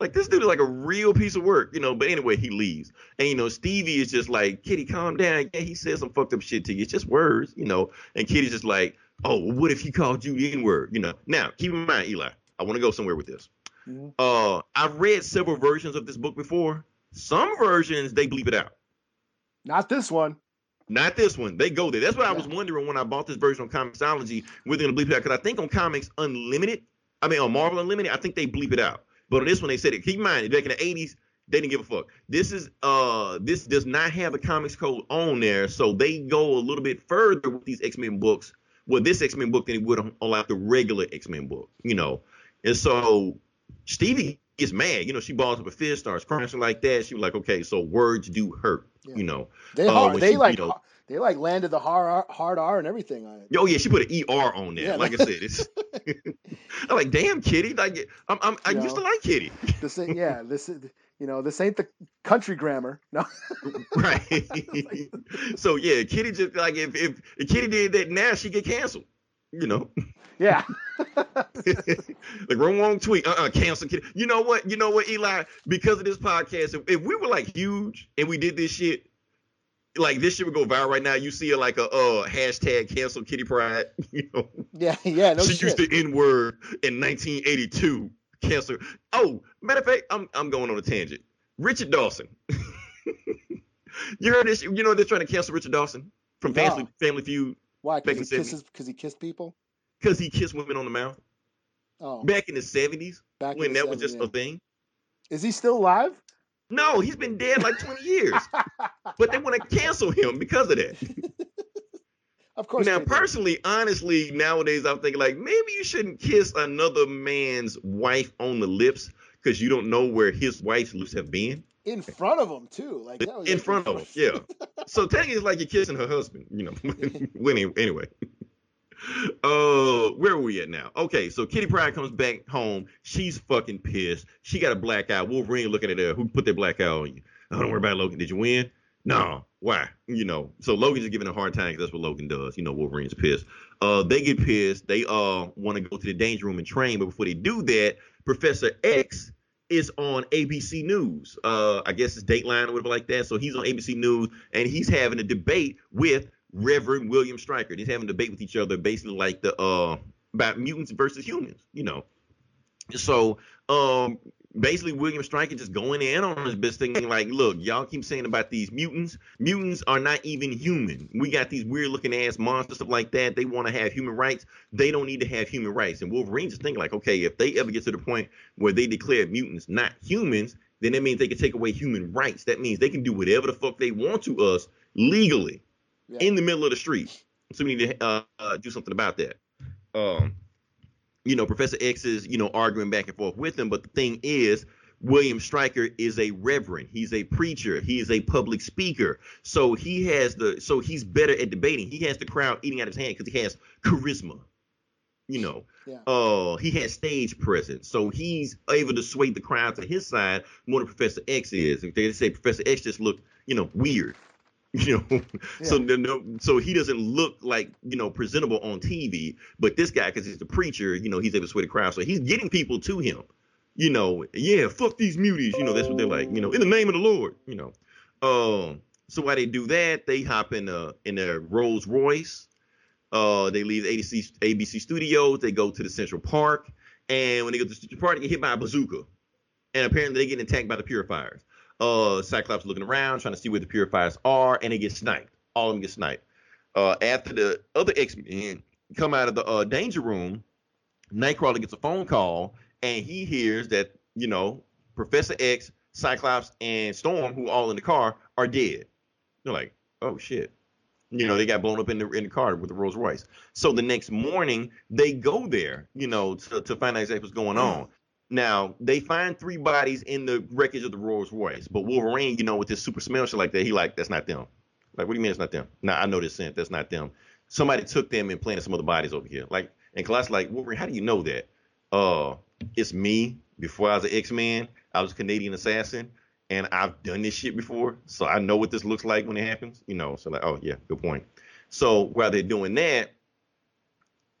like this dude is like a real piece of work, you know. But anyway, he leaves, and you know Stevie is just like, Kitty, calm down. Yeah, he said some fucked up shit to you. It's just words, you know. And Kitty's just like, oh, what if he called you the N word, you know? Now, keep in mind, Eli, I want to go somewhere with this. Mhm. Uh, I've read several versions of this book before. Some versions they bleep it out. Not this one. Not this one. They go there. That's what I was wondering when I bought this version on Comixology. Were they gonna bleep it out? Because I think on Comics Unlimited, I mean on Marvel Unlimited, I think they bleep it out. But on this one, they said it. Keep in mind, back in the '80s, they didn't give a fuck. This is uh, this does not have a comics code on there, so they go a little bit further with these X Men books. Well, this X Men book than it would on, on like the regular X Men book, you know. And so Stevie gets mad. You know, she balls up a fist, starts crying like that. She was like, okay, so words do hurt, Yeah. you know. They Oh, hard, they like they like landed the hard hard R and everything on it. Oh yeah, she put an ER on there. Yeah, like I said, it's I'm like, damn, Kitty. Like, I'm, I'm I You used to like Kitty, This ain't yeah. This is you know this ain't the country grammar. No. right? so yeah, Kitty just like if, if if Kitty did that now, she get canceled. You know, Yeah. like wrong wrong tweet, uh uh cancel Kitty. You know what? You know what, Eli? Because of this podcast, if, if we were like huge and we did this shit. Like this shit would go viral right now. You see it like a uh, hashtag cancel Kitty Pryde. You know, Yeah. Yeah. No she shit. used the N word in 1982. Cancel. Oh, matter of fact, I'm I'm going on a tangent. Richard Dawson. you heard this? You know they're trying to cancel Richard Dawson from No. Family Family Feud Why? Because he kisses because he kissed people. because he kissed women on the mouth Oh, back in the 70s back when the that was just 70s, a thing. Is he still alive? No, he's been dead like 20 years, but they want to cancel him because of that. of course. Now, personally, honestly, nowadays I'm thinking like maybe you shouldn't kiss another man's wife on the lips because you don't know where his wife's lips have been. In front of him too. Like that in like front of him, yeah. So technically, it's like you're kissing her husband, you know. When any- anyway, uh, where are we at now? Okay, so Kitty Pryde comes back home. She's fucking pissed. She got a black eye. Wolverine looking at her. Who put their black eye on you? Oh, don't worry about it, Logan. Did you win? No. Why? You know. So Logan's just giving a hard time because that's what Logan does. You know, Wolverine's pissed. Uh, they get pissed. They uh want to go to the danger room and train, but before they do that, Professor X is on ABC News. Uh, I guess it's Dateline or whatever like that. So he's on ABC News and he's having a debate with Reverend William Stryker. He's having a debate with each other, basically like the uh about mutants versus humans. You know. So um basically William Stryker just going in on his best thing like, look, y'all keep saying about these mutants. Mutants are not even human. We got these weird looking ass monsters, stuff like that. They want to have human rights. They don't need to have human rights. And Wolverine's just thinking like, okay, if they ever get to the point where they declare mutants not humans, then that means they can take away human rights. That means they can do whatever the fuck they want to us legally Yeah. in the middle of the street. So we need to uh, uh, do something about that. Um, you know, Professor X is, you know, arguing back and forth with him. But the thing is, William Stryker is a reverend. He's a preacher. He is a public speaker. So he has the so he's better at debating. He has the crowd eating out of his hand because he has charisma. You know, Yeah. uh, he has stage presence, so he's able to sway the crowd to his side more than Professor X is. If they say Professor X just looked, you know, weird, you know, so Yeah. no, no, so he doesn't look like you know presentable on TV. But this guy, because he's a preacher, you know, he's able to sway the crowd, so he's getting people to him. You know, yeah, fuck these muties. You know, that's what they're like. You know, in the name of the Lord. You know, um. So while they do that, they hop in a in a Rolls Royce. Uh, they leave ABC ABC Studios. They go to the Central Park, and when they go to the Central Park, they get hit by a bazooka, and apparently they get attacked by the purifiers. Uh, Cyclops looking around, trying to see where the purifiers are, and they get sniped. All of them get sniped. Uh, after the other X Men come out of the uh, danger room, Nightcrawler gets a phone call, and he hears that you know Professor X, Cyclops, and Storm, who are all in the car, are dead. They're like, oh shit. You know, they got blown up in the in the car with the Rolls Royce. So the next morning, they go there, you know, to, to find out exactly what's going on. Now they find three bodies in the wreckage of the Rolls Royce, but Wolverine, you know, with this super smell shit like that, he like that's not them. Like, what do you mean it's not them? Nah, I know this scent. That's not them. Somebody took them and planted some other bodies over here. Like, and Colossus like Wolverine, how do you know that? Uh, it's me. Before I was an X Man, I was a Canadian assassin, and I've done this shit before, so I know what this looks like when it happens. You know, so like, oh yeah, good point. So while they're doing that,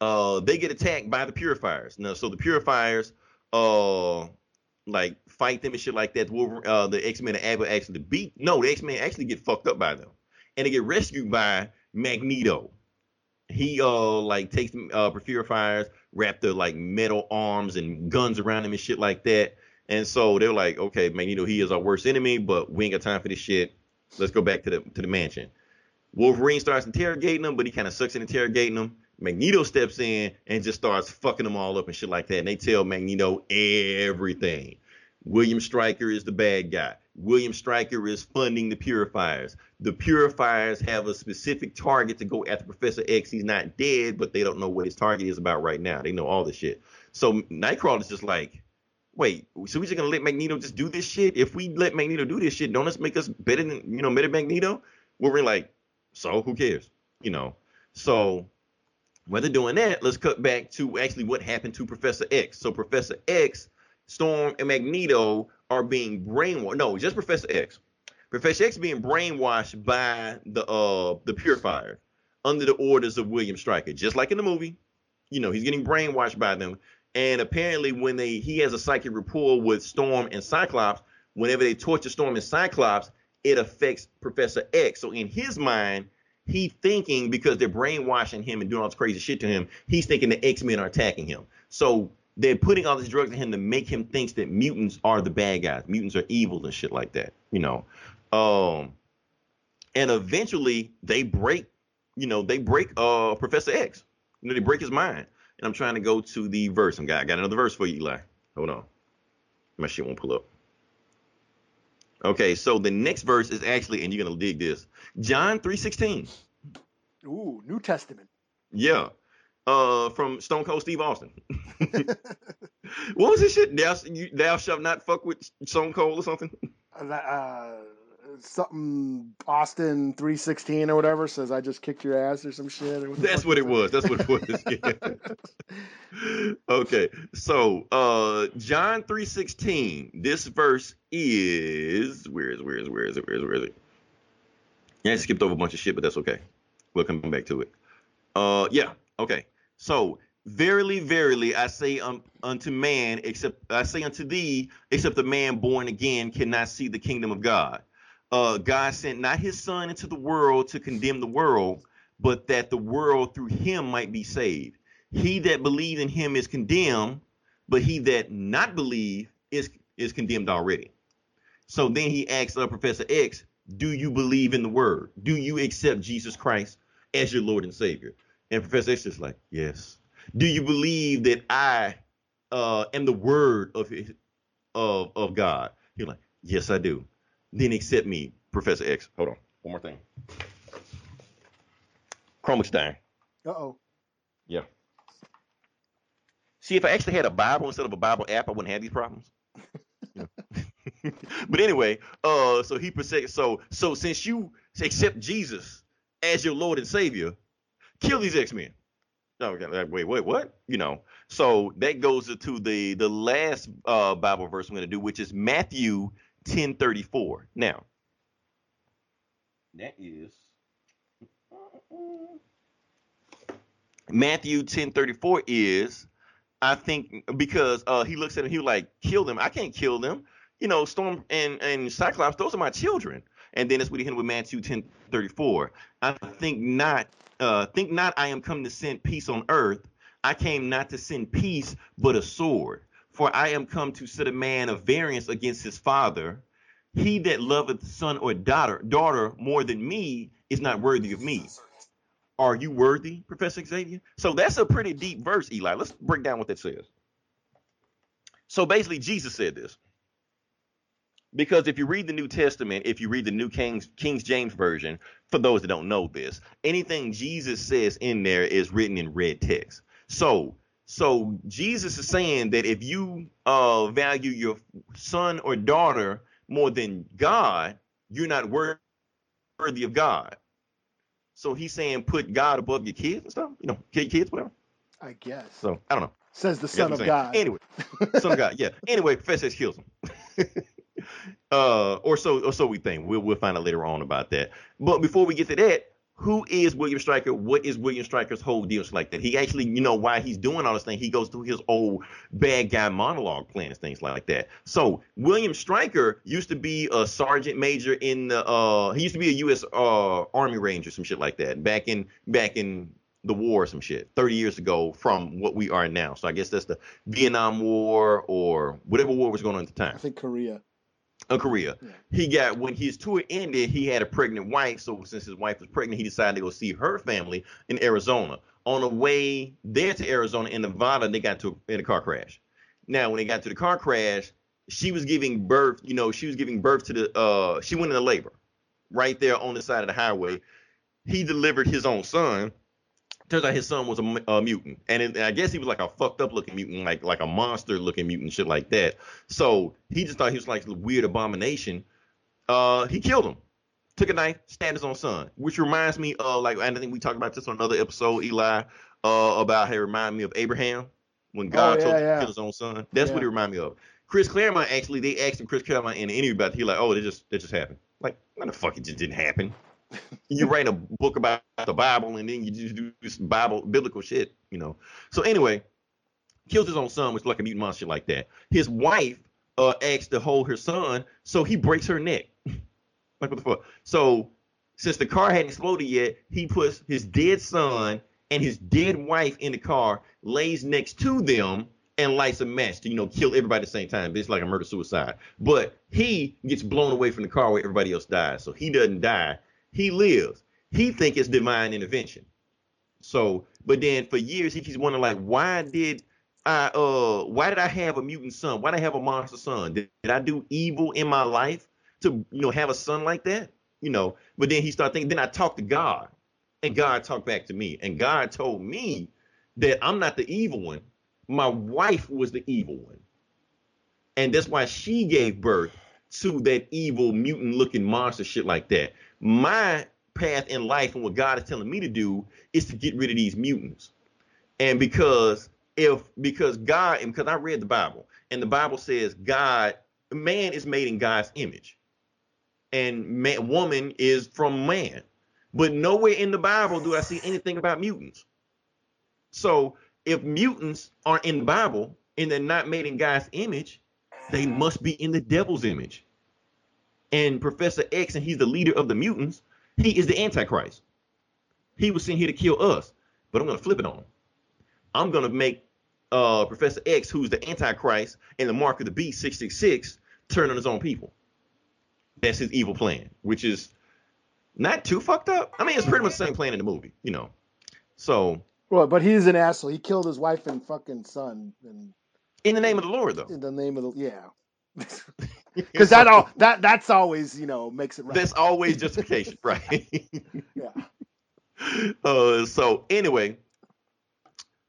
uh, they get attacked by the purifiers. Now, so the purifiers, uh, like fight them and shit like that. Wolverine, uh, the X Men are able actually beat. No, the X Men actually get fucked up by them, and they get rescued by Magneto. He uh like takes uh purifiers, wrap their like metal arms and guns around him and shit like that. And so they're like, okay, Magneto, he is our worst enemy, but we ain't got time for this shit. Let's go back to the to the mansion. Wolverine starts interrogating them, but he kind of sucks at interrogating them. Magneto steps in and just starts fucking them all up and shit like that. And they tell Magneto everything. William Stryker is the bad guy. William Stryker is funding the purifiers. The purifiers have a specific target to go after Professor X. He's not dead, but they don't know what his target is about right now. They know all this shit. So Nightcrawler is just like, wait, so we're just gonna let Magneto just do this shit? If we let Magneto do this shit, don't this make us better than you know, better Magneto? We're like, so who cares? You know. So they're doing that, let's cut back to actually what happened to Professor X. So Professor X, Storm, and Magneto are being brainwashed. No, just Professor X. Professor X being brainwashed by the uh the purifier under the orders of William Stryker, just like in the movie. You know, he's getting brainwashed by them. And apparently, when they he has a psychic rapport with Storm and Cyclops, whenever they torture Storm and Cyclops, it affects Professor X. So in his mind, he thinking because they're brainwashing him and doing all this crazy shit to him, he's thinking the X-Men are attacking him. So they're putting all these drugs in him to make him think that mutants are the bad guys. Mutants are evil and shit like that, you know. Um and eventually they break, you know, they break uh Professor X. You know, they break his mind. And I'm trying to go to the verse. I'm got, I got another verse for you, Eli. Hold on. My shit won't pull up. Okay, so the next verse is actually, and you're gonna dig this, John 3:16. Ooh, New Testament. Yeah. Uh, from Stone Cold Steve Austin. what was this shit? Thou, you, thou shalt not fuck with Stone Cold or something? Uh, uh, something Austin three sixteen or whatever says I just kicked your ass or some shit. Or what That's what it was. That's what it was. Yeah. okay. So uh John 3:16. This verse is where is where is where is it? Where is it? Where is it? Yeah, I skipped over a bunch of shit, but that's okay. We'll come back to it. Uh yeah, okay. So verily, verily, I say um, unto man, except I say unto thee, except the man born again cannot see the kingdom of God. Uh, God sent not his son into the world to condemn the world, but that the world through him might be saved. He that believe in him is condemned, but he that not believe is is condemned already. So then he asks uh, Professor X, do you believe in the word? Do you accept Jesus Christ as your Lord and Savior? And Professor X is like, yes. Do you believe that I uh, am the word of of of God? You're like, yes, I do. Then accept me, Professor X. Hold on, one more thing. Chromix dying. Uh oh. Yeah. See, if I actually had a Bible instead of a Bible app, I wouldn't have these problems. But anyway, uh, so he protects. So so since you accept Jesus as your Lord and Savior, kill these X Men. Okay, wait, wait, what? You know. So that goes into the the last uh, Bible verse I'm going to do, which is Matthew 10:34. Now, that is Matthew 10:34 is I think because uh, he looks at him, he like kill them. I can't kill them. You know, Storm and and Cyclops, those are my children. And then it's what he hit with Matthew 10:34. I think not. Uh, think not. I am come to send peace on earth. I came not to send peace, but a sword. For I am come to set a man of variance against his father. He that loveth son or daughter, daughter more than me is not worthy of me. Are you worthy, Professor Xavier? So that's a pretty deep verse, Eli. Let's break down what that says. So basically, Jesus said this. Because if you read the New Testament, if you read the New King's King James Version, for those that don't know this, anything Jesus says in there is written in red text. So so Jesus is saying that if you uh, value your son or daughter more than God, you're not worthy of God. So he's saying put God above your kids and stuff, you know, kids, whatever. I guess. So I don't know. Says the Son of God. Anyway, Son of God. Yeah. Anyway, Professor X kills him. uh, or so, or so we think. We'll we'll find out later on about that. But before we get to that, who is William Stryker? What is William Stryker's whole deal like that? He actually, you know, why he's doing all this thing, he goes through his old bad guy monologue plans, things like that. So William Stryker used to be a sergeant major in the uh he used to be a US uh Army Ranger, some shit like that, back in back in the war some shit 30 years ago from what we are now. So I guess that's the Vietnam War or whatever war was going on at the time. I think Korea of Korea. He got when his tour ended, he had a pregnant wife. So since his wife was pregnant, he decided to go see her family in Arizona. On the way there to Arizona in Nevada, they got to in a car crash. Now, when they got to the car crash, she was giving birth. You know, she was giving birth to the. uh She went into labor, right there on the side of the highway. He delivered his own son turns out his son was a, a mutant, and, it, and I guess he was like a fucked up looking mutant, like like a monster looking mutant, shit like that. So he just thought he was like a weird abomination. Uh, he killed him. Took a knife, stabbed his own son, which reminds me of like I think we talked about this on another episode, Eli, uh, about how it reminded me of Abraham when God Oh, yeah, told him yeah. to kill his own son. That's what Yeah. it reminded me of. Chris Claremont actually, they asked him Chris Claremont in the interview about it. He like, oh, it just that just happened. Like, what the fuck? It just didn't happen. You write a book about the Bible and then you just do this Bible biblical shit, you know. So anyway, kills his own son, which like a mutant monster like that. His wife uh asks to hold her son, so he breaks her neck. like what the fuck? So since the car hadn't exploded yet, he puts his dead son and his dead wife in the car, lays next to them, and lights a match to you know kill everybody at the same time. It's like a murder suicide. But he gets blown away from the car where everybody else dies, so he doesn't die. He lives. He think it's divine intervention. So, but then for years he keeps wondering like, why did I uh why did I have a mutant son? Why did I have a monster son? Did, did I do evil in my life to you know have a son like that? You know, but then he started thinking, then I talked to God, and God talked back to me, and God told me that I'm not the evil one. My wife was the evil one. And that's why she gave birth to that evil mutant looking monster shit like that. My path in life and what God is telling me to do is to get rid of these mutants. And because if because God and because I read the Bible and the Bible says God man is made in God's image and man, woman is from man. But nowhere in the Bible do I see anything about mutants. So if mutants are in the Bible and they're not made in God's image, they must be in the devil's image. And Professor X, and he's the leader of the mutants, he is the Antichrist. He was sent here to kill us, but I'm gonna flip it on him. I'm gonna make uh, Professor X, who's the Antichrist and the mark of the beast 666, turn on his own people. That's his evil plan, which is not too fucked up. I mean, it's pretty much the same plan in the movie, you know. So, Well, but he's an asshole. He killed his wife and fucking son, and in the name of the Lord, though. in the name of the yeah. Because that all that that's always you know makes it right. That's always justification, right? yeah. uh, so anyway,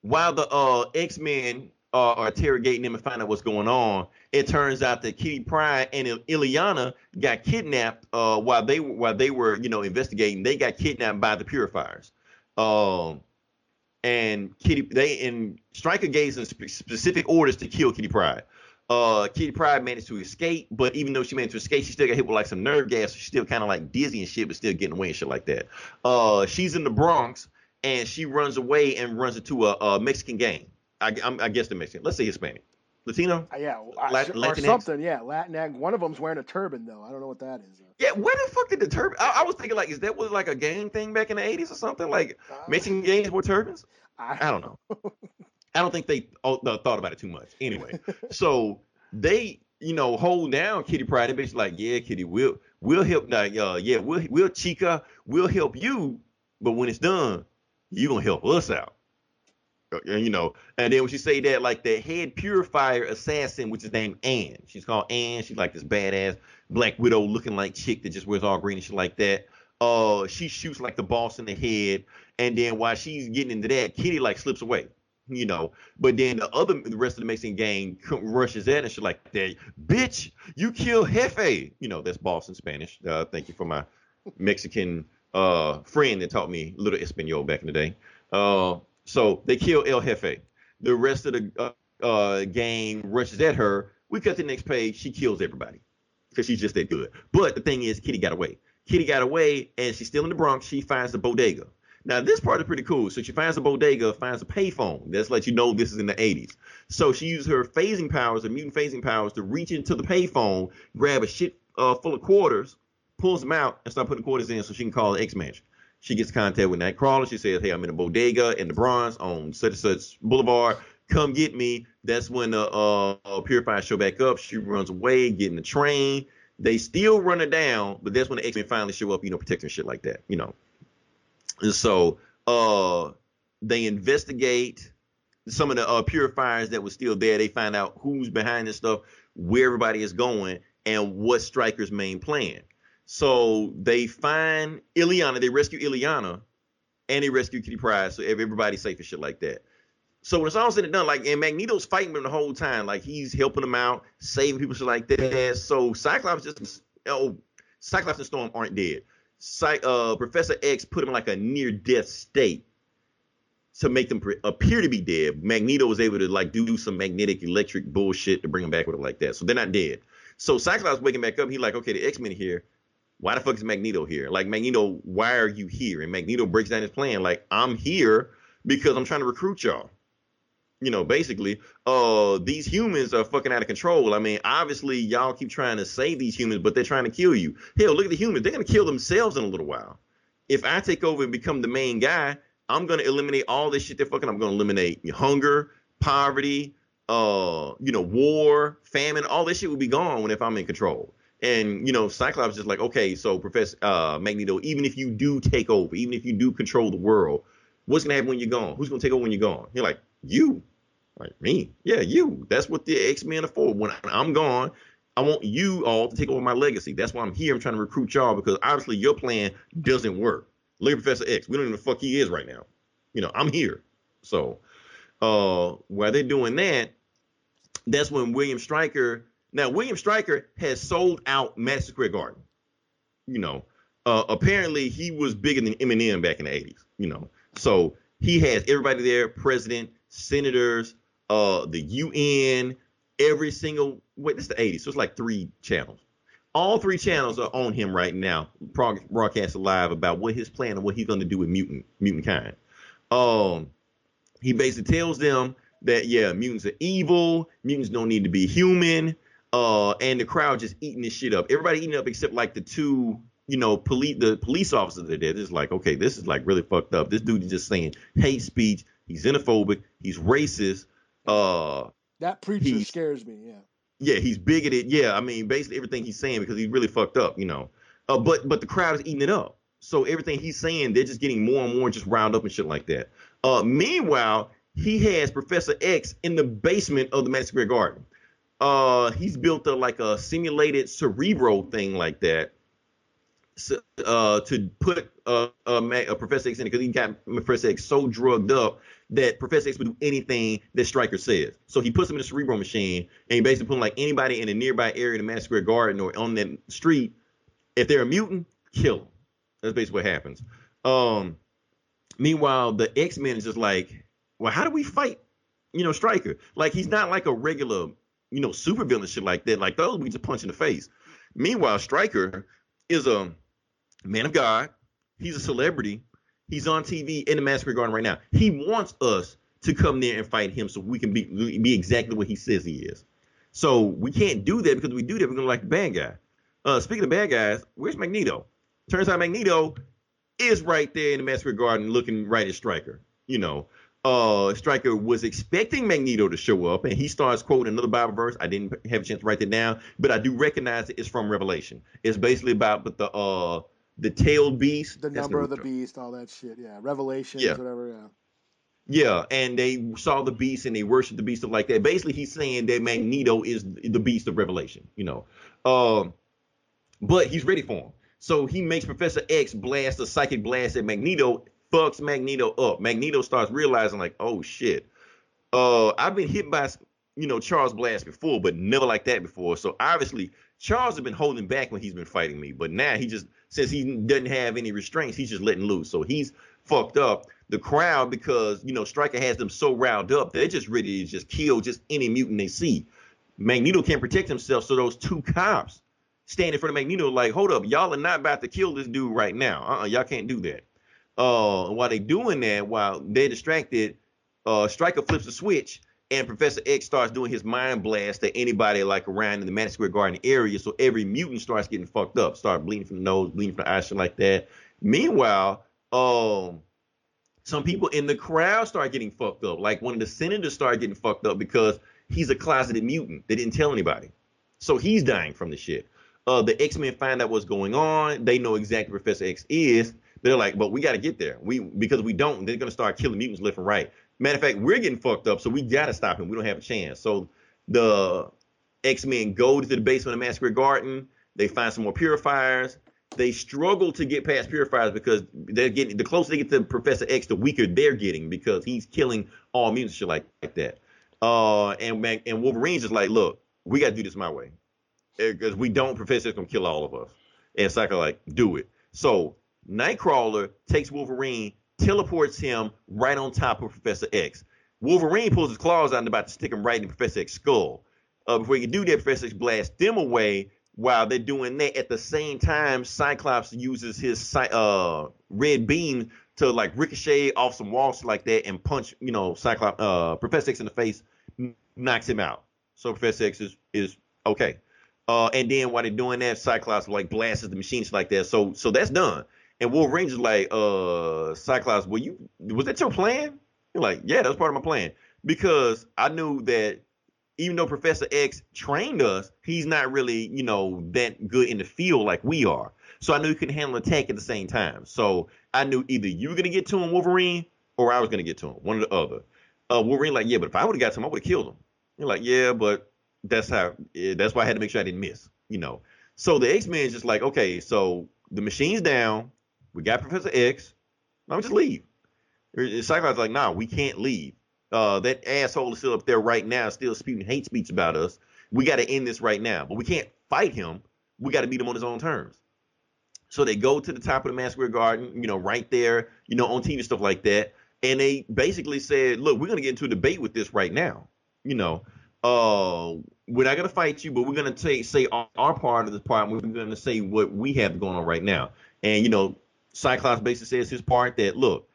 while the uh, X Men uh, are interrogating them and find out what's going on. It turns out that Kitty Pryde and Illyana got kidnapped uh, while they while they were you know investigating. They got kidnapped by the Purifiers. Um, and Kitty they and Stryker gave some specific orders to kill Kitty Pryde. Uh, Kitty Pryde managed to escape, but even though she managed to escape, she still got hit with like some nerve gas. So she's still kind of like dizzy and shit, but still getting away and shit like that. Uh, she's in the Bronx and she runs away and runs into a, a Mexican gang. I, I'm, I guess the Mexican. Let's say Hispanic. Latino? Uh, yeah, Lat- or something. Yeah, Latinx. One of them's wearing a turban though. I don't know what that is. Yeah, where the fuck did the turban? I, I was thinking like, is that was like a gang thing back in the '80s or something? Like uh, Mexican gangs wore turbans? I, I don't know. I don't think they oh, thought about it too much. Anyway, so they you know hold down Kitty Pryde. They basically like, yeah, Kitty, we'll we'll help. Like, uh, yeah, we'll we'll Chica, we'll help you. But when it's done, you gonna help us out. Uh, you know, and then when she say that, like the head purifier assassin, which is named Anne, she's called Anne. She's like this badass Black Widow looking like chick that just wears all green and shit like that. Uh, she shoots like the boss in the head, and then while she's getting into that, Kitty like slips away. You know, but then the other, the rest of the Mexican gang rushes in and shit like that. Bitch, you kill Jefe. You know, that's boss in Spanish. Uh, thank you for my Mexican uh friend that taught me little Espanol back in the day. Uh, so they kill El Jefe. The rest of the uh, uh, gang rushes at her. We cut the next page. She kills everybody because she's just that good. But the thing is, Kitty got away. Kitty got away, and she's still in the Bronx. She finds the bodega. Now this part is pretty cool. So she finds a bodega, finds a payphone. That's let you know this is in the 80s. So she uses her phasing powers, her mutant phasing powers, to reach into the payphone, grab a shit uh, full of quarters, pulls them out, and start putting quarters in so she can call the X Mansion. She gets contact with Nightcrawler. She says, "Hey, I'm in a bodega in the Bronx on such and such boulevard. Come get me." That's when the uh, uh, Purifier show back up. She runs away, getting the train. They still run her down, but that's when the X Men finally show up. You know, protecting shit like that. You know, and so uh, they investigate some of the uh, purifiers that were still there. They find out who's behind this stuff, where everybody is going, and what Stryker's main plan. So they find Illyana, they rescue Illyana, and they rescue Kitty Pryde, so everybody's safe and shit like that. So when it's all said and done, like and Magneto's fighting them the whole time, like he's helping them out, saving people, shit like that. So Cyclops just oh, Cyclops and Storm aren't dead. Uh, Professor X put him in like a near death state to make them appear to be dead. Magneto was able to like do some magnetic electric bullshit to bring them back with it like that. So they're not dead. So Cyclops waking back up, he's like, okay, the X Men here why the fuck is Magneto here? Like Magneto, why are you here? And Magneto breaks down his plan. Like I'm here because I'm trying to recruit y'all. You know, basically, uh, these humans are fucking out of control. I mean, obviously, y'all keep trying to save these humans, but they're trying to kill you. Hell, look at the humans; they're gonna kill themselves in a little while. If I take over and become the main guy, I'm gonna eliminate all this shit. They're fucking. I'm gonna eliminate hunger, poverty, uh, you know, war, famine. All this shit will be gone when if I'm in control. And you know, Cyclops is like, okay, so Professor uh, Magneto, even if you do take over, even if you do control the world, what's gonna happen when you're gone? Who's gonna take over when you're gone? You're like, you, like me, yeah, you. That's what the X Men are for. When I'm gone, I want you all to take over my legacy. That's why I'm here. I'm trying to recruit y'all because obviously your plan doesn't work. Look at Professor X. We don't even know the fuck he is right now. You know, I'm here. So, uh, while they're doing that, that's when William Stryker now, William Stryker has sold out Madison Square Garden. You know, uh, apparently he was bigger than Eminem back in the 80s, you know. So he has everybody there, president, senators, uh, the UN, every single, wait, this is the 80s, so it's like three channels. All three channels are on him right now, broadcasting live about what his plan and what he's going to do with mutant, mutant kind. Um, he basically tells them that, yeah, mutants are evil, mutants don't need to be human, uh, and the crowd just eating this shit up. Everybody eating up except like the two, you know, police the police officers that did. It's like, okay, this is like really fucked up. This dude is just saying hate speech. He's xenophobic. He's racist. Uh, that preacher scares me. Yeah. Yeah, he's bigoted. Yeah, I mean, basically everything he's saying because he's really fucked up, you know. Uh, but but the crowd is eating it up. So everything he's saying, they're just getting more and more just round up and shit like that. Uh, meanwhile, he has Professor X in the basement of the Madison Square Garden uh he's built a like a simulated cerebro thing like that uh, to put uh, uh, uh, Professor X in it because he got Professor X so drugged up that Professor X would do anything that Stryker says. So he puts him in a cerebro machine and he basically put him like anybody in a nearby area, in the Madison Square Garden or on that street. If they're a mutant, kill them. That's basically what happens. Um, meanwhile, the X Men is just like, well, how do we fight? You know, Stryker. Like he's not like a regular, you know, supervillain shit like that. Like those we just punch in the face. Meanwhile, Stryker is a man of God. He's a celebrity. He's on TV in the Massacre Garden right now. He wants us to come there and fight him so we can be be exactly what he says he is. So we can't do that because we do that, we're gonna like the bad guy. Uh, speaking of bad guys, where's Magneto? Turns out Magneto is right there in the Massacre Garden looking right at Stryker. You know, uh, Stryker was expecting Magneto to show up, and he starts quoting another Bible verse. I didn't have a chance to write that down, but I do recognize it. It's from Revelation. It's basically about but the uh the tailed beast, the number of the beast, all that shit. Yeah, Revelations, yeah. whatever. Yeah. Yeah, and they saw the beast and they worshiped the beast stuff like that. Basically, he's saying that Magneto is the beast of Revelation, you know. Um, but he's ready for him. So he makes Professor X blast a psychic blast at Magneto, fucks Magneto up. Magneto starts realizing, like, oh shit. Uh, I've been hit by you know Charles Blast before, but never like that before. So obviously Charles has been holding back when he's been fighting me, but now he just since he doesn't have any restraints, he's just letting loose. So he's fucked up. The crowd, because you know Stryker has them so riled up, they're just ready to just kill just any mutant they see. Magneto can't protect himself, so those two cops stand in front of Magneto like, hold up, y'all are not about to kill this dude right now. Uh-uh, y'all can't do that. Uh, while they doing that, while they're distracted, uh, Stryker flips the switch and Professor X starts doing his mind blast to anybody like around in the Madison Square Garden area. So every mutant starts getting fucked up, start bleeding from the nose, bleeding from the eyes, shit like that. Meanwhile, um, some people in the crowd start getting fucked up. Like one of the senators started getting fucked up because he's a closeted mutant. They didn't tell anybody. So he's dying from the shit. Uh, the X-Men find out what's going on. They know exactly Professor X is. They're like, but we got to get there. We because we don't, they're gonna start killing mutants left and right. Matter of fact, we're getting fucked up, so we gotta stop him. We don't have a chance. So the X Men go to the basement of Massacre Garden. They find some more purifiers. They struggle to get past purifiers because they're getting the closer they get to Professor X, the weaker they're getting because he's killing all mutants shit like, like that. Uh, and and Wolverine's just like, look, we got to do this my way because eh, we don't. Professor X gonna kill all of us. And Psycho like, do it. So Nightcrawler takes Wolverine teleports him right on top of Professor X. Wolverine pulls his claws out and about to stick him right in Professor X's skull. Uh, before he can do that, Professor X blasts them away. While they're doing that, at the same time, Cyclops uses his uh, red beam to like ricochet off some walls like that and punch, you know, Cyclops, uh, Professor X in the face, knocks him out. So Professor X is, is okay. Uh, and then while they're doing that, Cyclops like blasts the machines like that. So so that's done. And Wolverine's is like, uh, Cyclops, were you was that your plan? You're like, yeah, that was part of my plan. Because I knew that even though Professor X trained us, he's not really, you know, that good in the field like we are. So I knew he could handle attack at the same time. So I knew either you were gonna get to him, Wolverine, or I was gonna get to him, one or the other. Uh, Wolverine like, yeah, but if I would have got to him, I would have killed him. You're like, yeah, but that's how. Yeah, that's why I had to make sure I didn't miss. You know. So the X Men is just like, okay, so the machine's down. We got Professor X. I'm just leave. Cyclops like, nah, we can't leave. Uh, that asshole is still up there right now, still spewing hate speech about us. We got to end this right now. But we can't fight him. We got to beat him on his own terms. So they go to the top of the Massacre Garden, you know, right there, you know, on TV and stuff like that. And they basically said, look, we're going to get into a debate with this right now. You know, uh, we're not going to fight you, but we're going to say our, our part of the part. We're going to say what we have going on right now. And, you know, Cyclops basically says his part that look,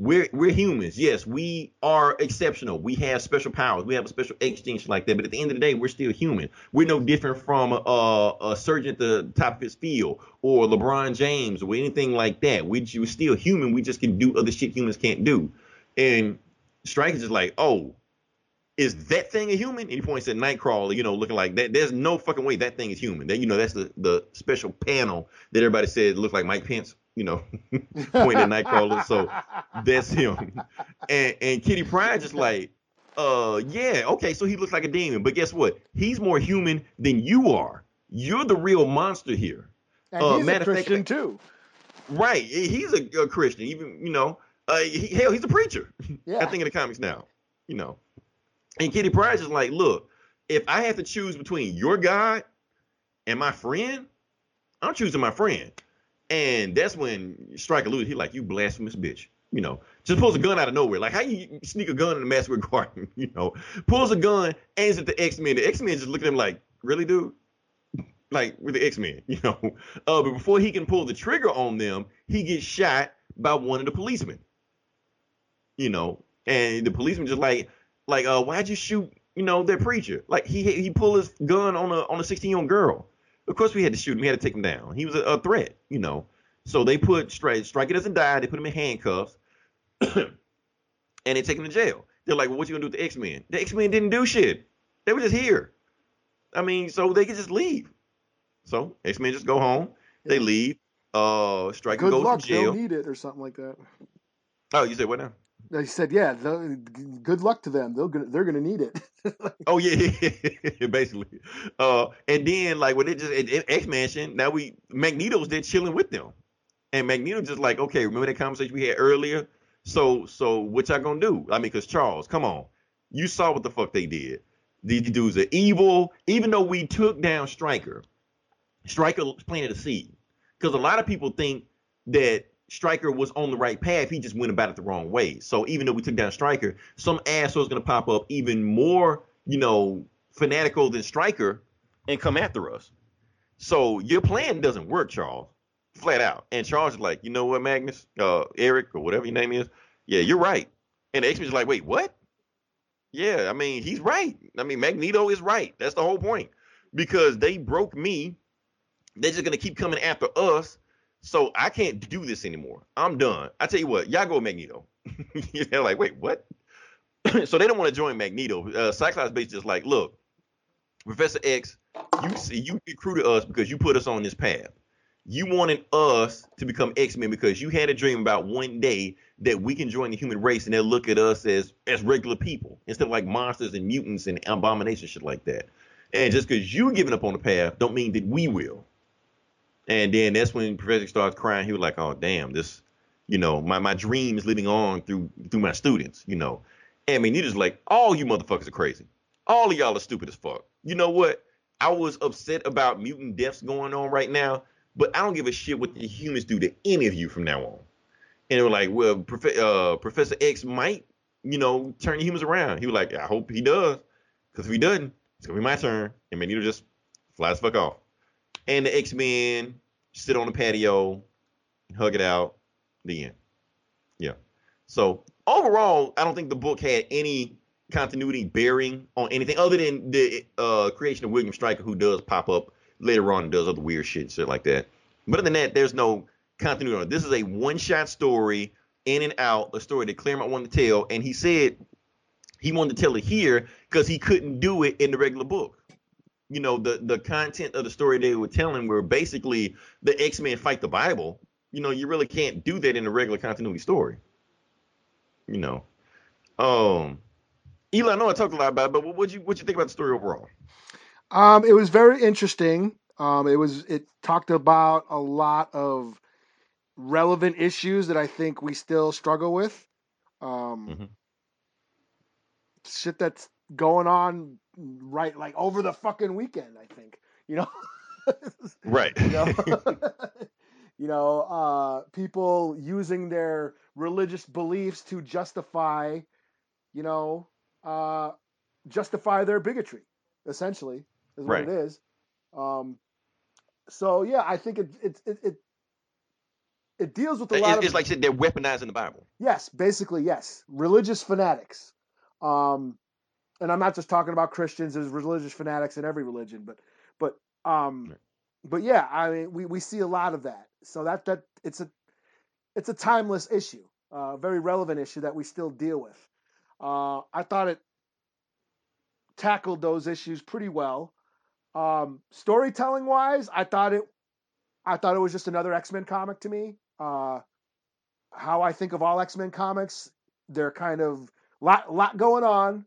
we're we're humans. Yes, we are exceptional. We have special powers. We have a special exchange like that. But at the end of the day, we're still human. We're no different from a, a surgeon at the top of his field or LeBron James or anything like that. We, we're still human. We just can do other shit humans can't do. And Strike is just like, oh, is that thing a human? And he points at Nightcrawler, you know, looking like that. There's no fucking way that thing is human. That you know that's the the special panel that everybody said looked like Mike Pence you know, pointing at Nightcrawler. So that's him. And and Kitty Pryde just like, uh, yeah, okay, so he looks like a demon, but guess what? He's more human than you are. You're the real monster here. And Uh, he's a of fact, Christian too. Right. He's a, a Christian. Even you know, uh, he, hell, he's a preacher. Yeah. I think in the comics now. You know, and Kitty Pryde is like, look, if I have to choose between your God and my friend, I'm choosing my friend. And that's when Stryker Lewis, he like, you blasphemous bitch. You know, just pulls a gun out of nowhere. Like, how you sneak a gun in the Masquerade Garden? You know, pulls a gun, aims at the X Men. The X Men just look at him like, really, dude? Like, we're the X Men, you know? Uh, but before he can pull the trigger on them, he gets shot by one of the policemen. You know, and the policeman just like, like, uh, why'd you shoot, you know, that preacher? Like, he he pulled his gun on a on a 16 year old girl. Of course, we had to shoot him. We had to take him down. He was a, a threat, you know. So they put Stryker. Stryker doesn't die. They put him in handcuffs, and they take him to jail. They're like, well, what you gonna do with the X Men? The X Men didn't do shit. They were just here. I mean, so they could just leave. So X Men just go home. They Yeah. leave. Uh, goes luck, to jail. they'll need it or something like that. Oh, you said what now? They said, yeah, good luck to them. They'll they're gonna need it. Oh yeah, basically. Uh, and then like when it just X Mansion, now we Magneto's there chilling with them, and Magneto just like, okay, remember that conversation we had earlier? So so what y'all gonna do? I mean, cause Charles, come on, you saw what the fuck they did. These dudes are evil. Even though we took down Stryker, Stryker planted a seed. Because a lot of people think that Stryker was on the right path. He just went about it the wrong way. So even though we took down Stryker, some asshole is gonna pop up even more, you know, fanatical than Stryker and come after us. So your plan doesn't work, Charles. Flat out. And Charles is like, you know what, Magnus? Uh Eric or whatever your name is, yeah, you're right. And the X-Men's like, wait, what? Yeah, I mean, he's right. I mean, Magneto is right. That's the whole point. Because they broke me. They're just gonna keep coming after us. So I can't do this anymore. I'm done. I tell you what, y'all go Magneto. They're like, wait, what? so they don't want to join Magneto. Uh, Cyclops basically just like, look, Professor X, you see, you recruited us because you put us on this path. You wanted us to become X-Men because you had a dream about one day that we can join the human race and they'll look at us as as regular people instead of like monsters and mutants and abominations shit like that. And just because you giving up on the path don't mean that we will. And then that's when Professor starts crying. He was like, "Oh damn, this, you know, my my dream is living on through through my students, you know." And just like, "All you motherfuckers are crazy. All of y'all are stupid as fuck. You know what? I was upset about mutant deaths going on right now, but I don't give a shit what the humans do to any of you from now on." And they were like, "Well, Prof- uh, Professor X might, you know, turn the humans around." He was like, "I hope he does, because if he doesn't, it's gonna be my turn." And Magneto just flies the fuck off. And the X Men sit on the patio, hug it out. The end. Yeah. So overall, I don't think the book had any continuity bearing on anything other than the uh, creation of William Stryker, who does pop up later on and does other weird shit, and shit like that. But other than that, there's no continuity on. This is a one-shot story, in and out, a story that Claremont wanted to tell, and he said he wanted to tell it here because he couldn't do it in the regular book you know the the content of the story they were telling were basically the X-Men fight the Bible. You know, you really can't do that in a regular continuity story. You know. Um Eli, I know I talked a lot about it, but what would you what you think about the story overall? Um, it was very interesting. Um, it was it talked about a lot of relevant issues that I think we still struggle with. Um, Mhm. Shit that's going on right like over the fucking weekend. I think you know. Right. you know, you know, uh, people using their religious beliefs to justify, you know, uh, justify their bigotry. Essentially, is what Right. it is. Um, so yeah, I think it it it it, it deals with a lot It- of it's like they're weaponizing the Bible. Yes, basically, yes. Religious fanatics. Um, and I'm not just talking about Christians. There's religious fanatics in every religion, but but um, Right. but yeah, I mean, we, we see a lot of that. So that that it's a it's a timeless issue, a uh, very relevant issue that we still deal with. Uh, I thought it tackled those issues pretty well. Um, storytelling wise, I thought it I thought it was just another X Men comic to me. Uh, how I think of all X Men comics, they're kind of lot lot going on,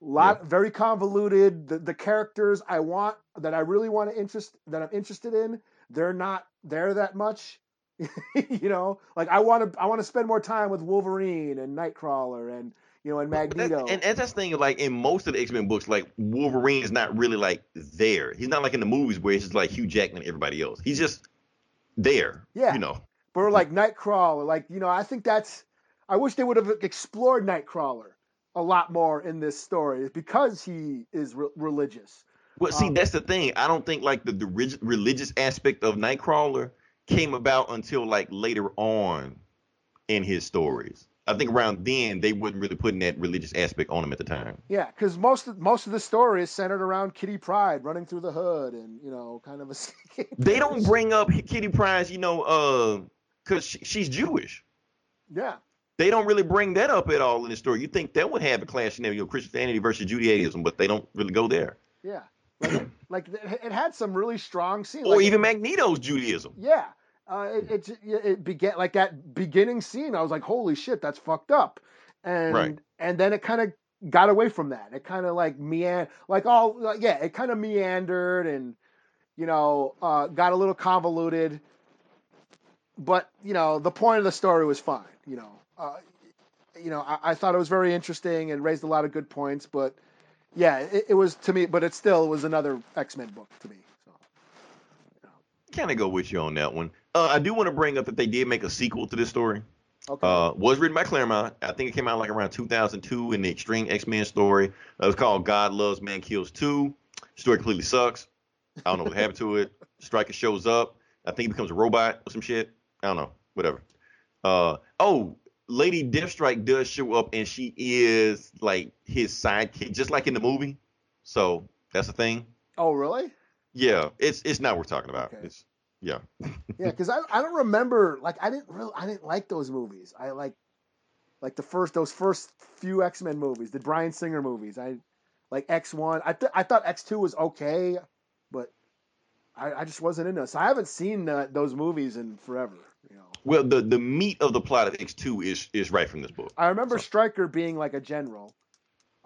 lot very convoluted. The the characters I want that I really want to interest that I'm interested in, they're not there that much. you know, like I want to I want to spend more time with Wolverine and Nightcrawler and you know and But that's, Magneto. and, and that's the thing, like in most of the X Men books, like Wolverine is not really like there. He's not like in the movies where it's just like Hugh Jackman and everybody else. He's just there. Yeah. You know. but we're like Nightcrawler, like you know, I think that's. I wish they would have explored Nightcrawler a lot more in this story because he is re- religious. Well, see, Um, that's the thing. I don't think like the, the rig- religious aspect of Nightcrawler came about until like later on in his stories. I think around then they wasn't really putting that religious aspect on him at the time. Yeah, because most of most of the story is centered around Kitty Pryde running through the hood and you know, kind of a. They don't bring up Kitty Pryde, you know, uh, because she, she's Jewish. Yeah, They don't really bring that up at all in the story. You think that would have a clash in there, you know, Christianity versus Judaism, but they don't really go there. yeah. Like, like it had some really strong scenes. Or like, even Magneto's Judaism. Yeah. Uh, it, it it began like that beginning scene. I was like, "Holy shit, that's fucked up," and Right. and then it kind of got away from that. It kind of like mean like all like, yeah, it kind of meandered and you know uh, got a little convoluted. But you know, the point of the story was fine. You know, uh, you know, I, I thought it was very interesting and raised a lot of good points. But yeah, it, it was to me. But it still was another X Men book to me. So. Kind of go with you on that one. Uh, I do want to bring up that they did make a sequel to this story. Okay. Uh, was written by Claremont. I think it came out like around 2002 in the X-Treme X-Men story. Uh, it was called God Loves Man Kills 2. Story completely sucks. I don't know what happened to it. Stryker shows up. I think he becomes a robot or some shit. I don't know. Whatever. Uh, oh, Lady Deathstrike does show up and she is like his sidekick, just like in the movie. So that's the thing. oh, really? Yeah, it's it's not worth talking about. Okay. It's yeah. Yeah, because I, I don't remember like I didn't really I didn't like those movies. I like like the first those first few X Men movies, the Bryan Singer movies. I like X one. I th- I thought X two was okay, but I, I just wasn't into it. So I haven't seen uh, those movies in forever. Well, the the meat of the plot of X2 is is right from this book. I remember So- Stryker being like a general.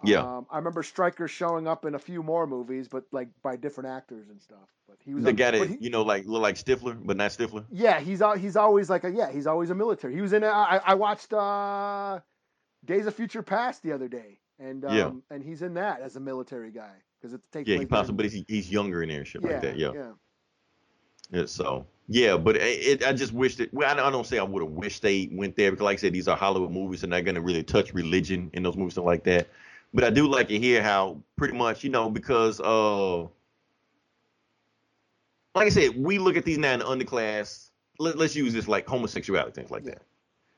Yeah. Um, I remember Stryker showing up in a few more movies, but like by different actors and stuff. But he was The a- guy that you know like look like Stifler, but not Stifler. Yeah, he's he's always like a yeah, he's always a military. He was in. A, I, I watched uh, Days of Future Past the other day, and um, Yeah. and he's in that as a military guy because it takes Yeah, he place pops up, but he's, he's younger in there and shit yeah, like that. Yeah. yeah, Yeah, so yeah, but it, it, I just wish that. Well, I don't, I don't say I would have wished they went there because, like I said, these are Hollywood movies and they're gonna really touch religion in those movies and like that. But I do like to hear how pretty much you know because uh, like I said, we look at these now in the underclass. Let, let's use this like homosexuality things like that.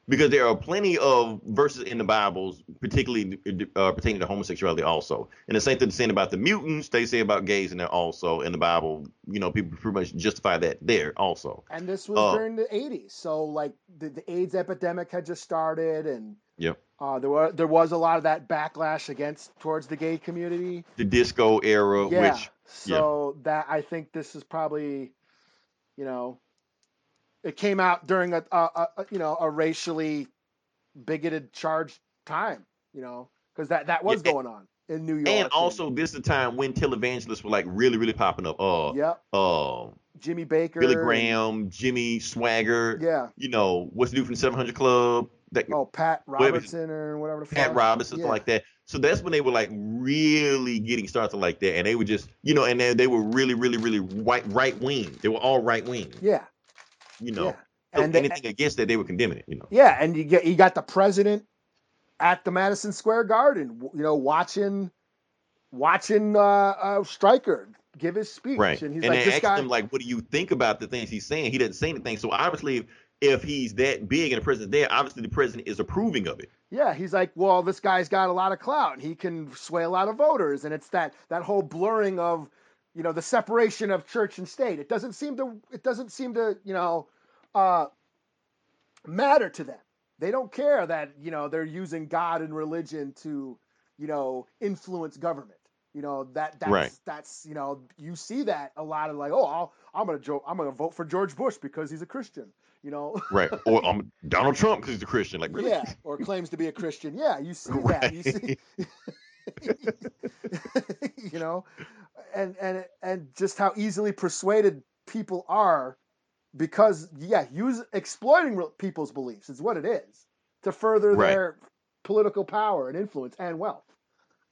Because there are plenty of verses in the Bibles, particularly uh, pertaining to homosexuality, also. And the same thing they saying about the mutants, they say about gays and they're also in the Bible. You know, people pretty much justify that there also. and this was Uh, during the '80s, so like the, the AIDS epidemic had just started, and Yep. uh, there were there was a lot of that backlash against towards the gay community. The disco era, yeah, which so that I think this is probably, you know, it came out during a, a, a you know a racially bigoted charged time, you know, because that that was Yeah, going on in New York. and also this is the time when televangelists were like really, really popping up. Uh, yep, uh, Jimmy Bakker, Billy Graham, Jimmy Swaggart. yeah, You know, what's new dude from 700 Club? That oh Pat Robertson or whatever the Pat fuck. Robinson, yeah. something like that. So that's when they were like really getting started like that, and they were just, you know, and they, they were really, really, really white, right wing. They were all right wing, Yeah, you know. yeah, and anything against that, they were condemning it, you know. Yeah, and you get you got the president at the Madison Square Garden, you know, watching watching uh, uh Stryker give his speech, Right. and And, he's like, they "This asked guy." him like, "What do you think about the things he's saying?" He doesn't say anything. So obviously, if he's that big and the president's there, obviously the president is approving of it. yeah, he's like, "Well, this guy's got a lot of clout, and he can sway a lot of voters." And it's that that whole blurring of, you know, the separation of church and state. It doesn't seem to it doesn't seem to you know, uh, matter to them. They don't care that you know they're using God and religion to, you know, influence government. You know that that's Right. that's you know you see that a lot of like oh I'll, I'm gonna jo- I'm gonna vote for George Bush because he's a Christian. You know. Right. or um, Donald Trump because he's a Christian. Like, really? Yeah, or claims to be a Christian. Yeah, you see that. You see, you know, and and and just how easily persuaded people are because yeah, use exploiting people's beliefs is what it is to further Right. their political power and influence and wealth.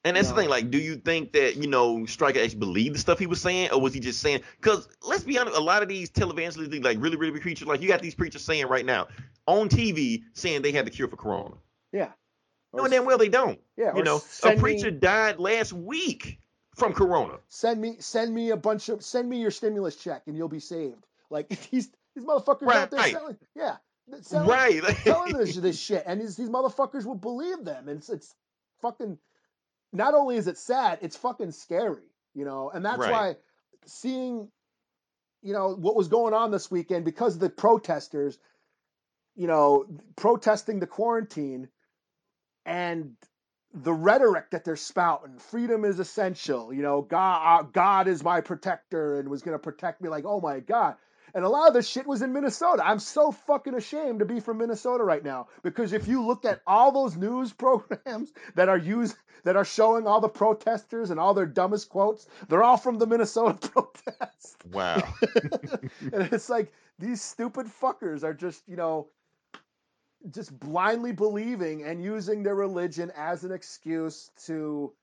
And that's No. the thing. Like, do you think that you know Stryker actually believed the stuff he was saying, or was he just saying? Because let's be honest, a lot of these televangelists, like really, really big preachers, like you got these preachers saying right now on TV saying they had the cure for Corona. Yeah. Or No, damn well they don't. Yeah, You know, a preacher died last week from Corona. send me send me a bunch of send me your stimulus check and you'll be saved. Like these these motherfuckers out there selling, yeah, selling, right. telling this this shit, and these, these motherfuckers will believe them. And it's it's fucking. Not only is it sad, it's fucking scary, you know. And that's Right. why seeing, you know, what was going on this weekend because of the protesters, you know, protesting the quarantine, and the rhetoric that they're spouting. Freedom is essential you know god uh, god is my protector and was going to protect me like oh my god. And a lot of this shit was in minnesota. I'm so fucking ashamed to be from minnesota right now because if you look at all those news programs that are used that are showing all the protesters and all their dumbest quotes they're all from the minnesota protest. Wow. and it's like these stupid fuckers are just you know just blindly believing and using their religion as an excuse to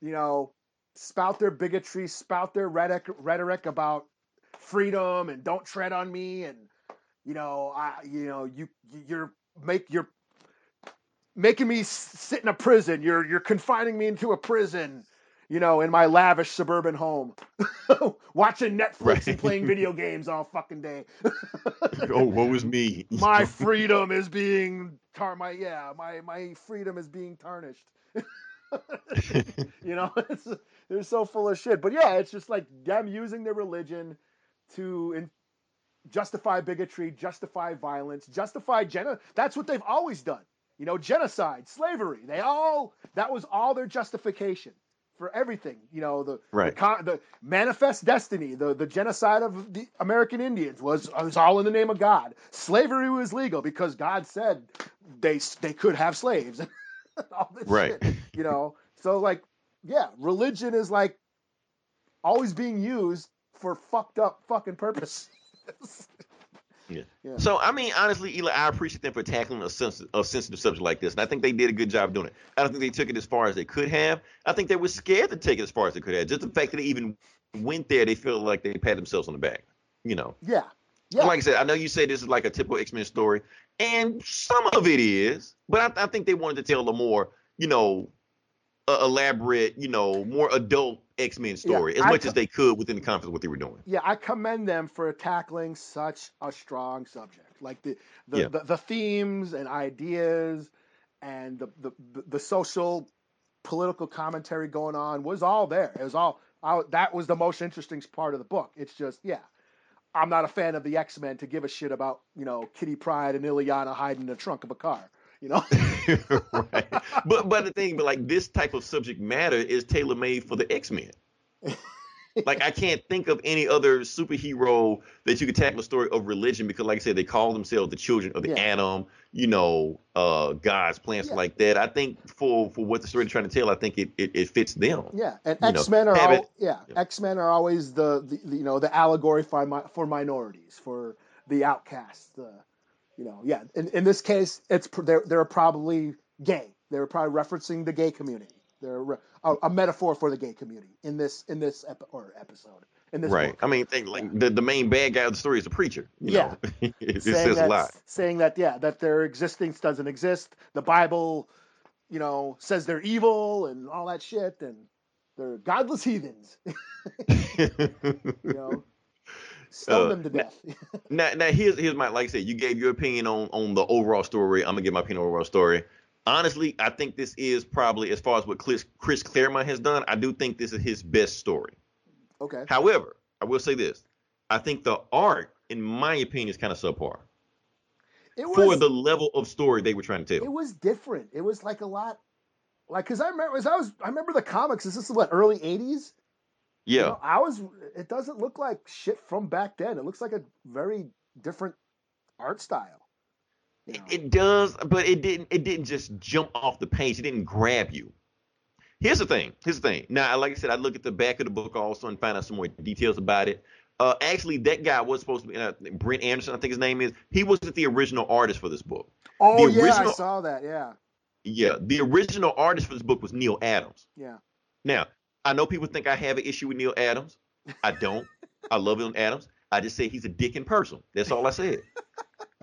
you know spout their bigotry spout their rhetoric, rhetoric about freedom and don't tread on me and you know i you know you you're make you're making me sit in a prison. You're you're confining me into a prison you know in my lavish suburban home watching netflix Right. and playing video games all fucking day. Oh, woe is me. my freedom is being tar my yeah my my freedom is being tarnished. You know it's, they're so full of shit. But yeah it's just like them using their religion to in, justify bigotry justify violence justify geno that's what they've always done. You know genocide slavery they all that was all their justification for everything you know the right. the, con- the manifest destiny, the, the genocide of the American Indians was was all in the name of God. Slavery was legal because God said they they could have slaves. all this Right. shit, you know. So like, yeah, religion is like always being used for fucked up fucking purpose. So I mean, honestly, Eli, I appreciate them for tackling a, sens- a sensitive subject like this, and I think they did a good job doing it. I don't think they took it as far as they could have. I think they were scared to take it as far as they could have. Just the fact that they even went there, they feel like they pat themselves on the back. You know, yeah, yeah, like I said, I know you say this is like a typical X Men story, and some of it is, but I, I think they wanted to tell a more, you know, uh, elaborate, you know, more adult X Men story as I much as they could within the confines of what they were doing. yeah. I commend them for tackling such a strong subject, like the the, Yeah. the, the themes and ideas and the, the the social political commentary going on was all there. It was all I, that was the most interesting part of the book. It's just yeah, I'm not a fan of the X Men to give a shit about you know Kitty Pryde and Illyana hiding in the trunk of a car. You know, right. But but the thing, but like this type of subject matter is tailor made for the X Men. like I can't think of any other superhero that you could tackle a story of religion because, like I said, they call themselves the children of the Yeah. atom. You know, uh, God's plans Yeah. like that. I think for for what the story they're trying to tell, I think it it, it fits them. yeah, and X Men are all, yeah, yeah. X Men are always the, the, you know the allegory for for minorities for the outcasts. The you know yeah. In, in this case, it's they're they're probably gay. They're probably referencing the gay community. They're re- a, a metaphor for the gay community in this in this epi- or episode in this Right. book. I mean, think, like the, the main bad guy of the story is the preacher. You Yeah. know? it, says a lot. saying that yeah that their existence doesn't exist. The Bible, you know, says they're evil and all that shit, and they're godless heathens. You know, stone Uh, them to death. Now, now here's here's my like I said, you gave your opinion on on the overall story. I'm gonna give my opinion on the overall story. Honestly, I think this is probably as far as what Chris, Chris Claremont has done. I do think this is his best story. okay. However, I will say this: I think the art, in my opinion, is kind of subpar It for the level of story they were trying to tell. it was different. It was like a lot, like because I remember as I was I remember the comics. This is what early '80s. You Yeah, know, I was. It doesn't look like shit from back then. It looks like a very different art style. you it, know. it does, but it didn't. It didn't just jump off the page. It didn't grab you. Here's the thing. Here's the thing. Now, like I said, I look at the back of the book also and find out some more details about it. Uh, actually, that guy was supposed to be uh, Brent Anderson, I think his name is. He wasn't the original artist for this book. Oh The yeah, I saw that. Yeah, Yeah, the original artist for this book was Neal Adams. yeah. Now, I know people think I have an issue with Neal Adams. I don't. I love Neal Adams. I just say he's a dick in person. That's all I said.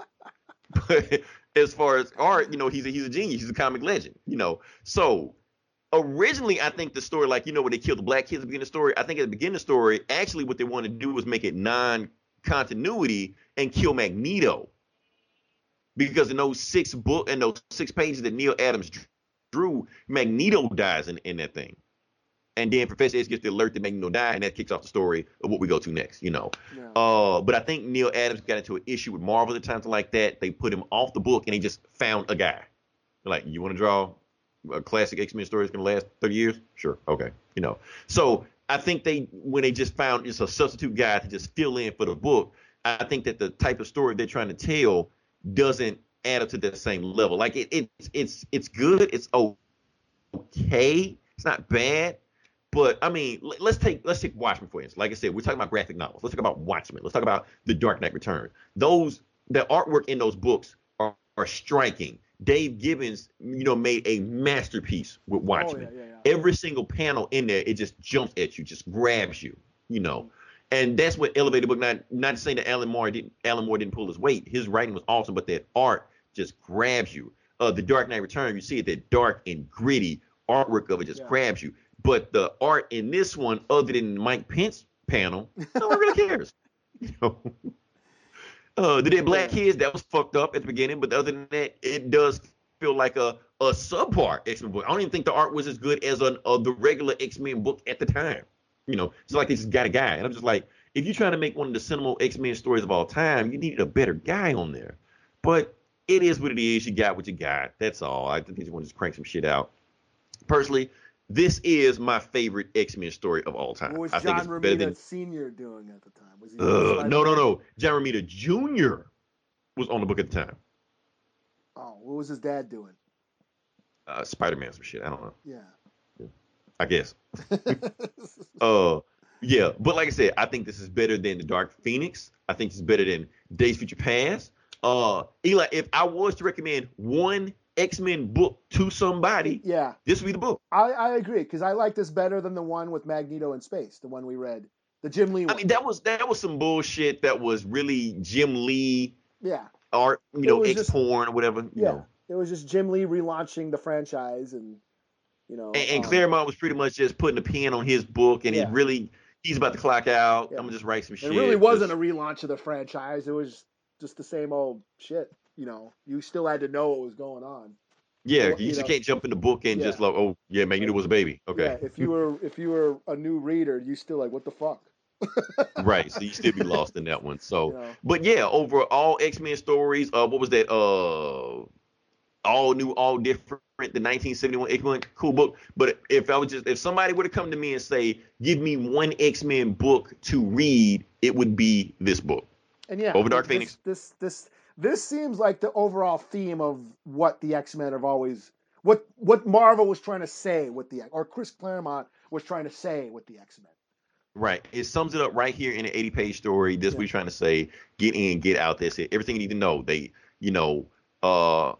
but as far as art, you know, he's a, he's a genius. He's a comic legend. You know, so originally I think the story, like you know, when they killed the black kids at the beginning of the story, I think at the beginning of the story, actually what they wanted to do was make it non-continuity and kill Magneto. Because in those six book and those six pages that Neal Adams drew, Magneto dies in, in that thing. And then Professor X gets the alert that Magneto died, and that kicks off the story of what we go to next, you know. yeah. Uh, but I think Neal Adams got into an issue with Marvel at times like that. They put him off the book and they just found a guy. Like, you want to draw a classic X-Men story that's gonna last 30 years? Sure, okay. You know. So I think they when they just found just a substitute guy to just fill in for the book, I think that the type of story they're trying to tell doesn't add up to that same level. Like it, it's it's it's good, it's okay, it's not bad. But I mean, let's take let's take Watchmen for instance. Like I said, we're talking about graphic novels. Let's talk about Watchmen. Let's talk about The Dark Knight Returns. Those the artwork in those books are, are striking. Dave Gibbons, you know, made a masterpiece with Oh Watchmen. yeah, yeah, yeah. Every single panel in there, it just jumps at you, just grabs you, you know. And that's what elevated book. Not not saying that Alan Moore didn't Alan Moore didn't pull his weight. His writing was awesome, but that art just grabs you. Uh, the Dark Knight Returns, you see it, that dark and gritty artwork of it just grabs you. But the art in this one, other than Mike Pence panel, no one really cares. You know? Uh, the dead black kids, that was fucked up at the beginning, but other than that, it does feel like a a subpar X Men book. I don't even think the art was as good as an, uh, the regular X Men book at the time. You know, it's like they just got a guy, and I'm just like, if you're trying to make one of the seminal X Men stories of all time, you needed a better guy on there. But it is what it is. You got what you got. That's all. I think they just want to just crank some shit out. Personally, this is my favorite X Men story of all time. What was I think John it's better Romita than. Senior doing at the time? Was he? Uh, no, no, no. John Romita Jr. was on the book at the time. Oh, what was his dad doing? Uh, Spider Man, some shit. I don't know. Yeah. I guess. Uh, yeah, but like I said, I think this is better than the Dark Phoenix. I think it's better than Days Future Past. Uh, Eli, if I was to recommend one X Men book to somebody, yeah, this would be the book. I, I agree because I like this better than the one with Magneto in space, the one we read, the Jim Lee I mean, that was that was some bullshit. That was really Jim Lee yeah, art, you It know, X porn or whatever. You yeah. know. It was just Jim Lee relaunching the franchise, and you know, And, and um, Claremont was pretty much just putting a pen on his book, and Yeah. he really he's about to clock out. Yeah. I'm gonna just write some It shit. It really wasn't just- a relaunch of the franchise. It was just the same old shit. You know, you still had to know what was going on. yeah. You, you just know- can't jump in the book and Yeah. just like, oh yeah, Magneto was a baby. Okay. Yeah, if you were if you were a new reader, you still like, what the fuck? right. So you still be lost in that one. So, You know? but yeah, over all X Men stories, uh, what was that? Uh, all new, all different. The 1971 X Men, cool book. But if I was just, if somebody were to come to me and say, give me one X Men book to read, it would be this book. And yeah, Over Dark this, Phoenix. This this this seems like the overall theme of what the X Men have always what what Marvel was trying to say with the or Chris Claremont was trying to say with the X Men. Right. It sums it up right here in an 80 page story. This Yeah. we're trying to say, get in, get out. That's it. Everything you need to know. They, you know, uh,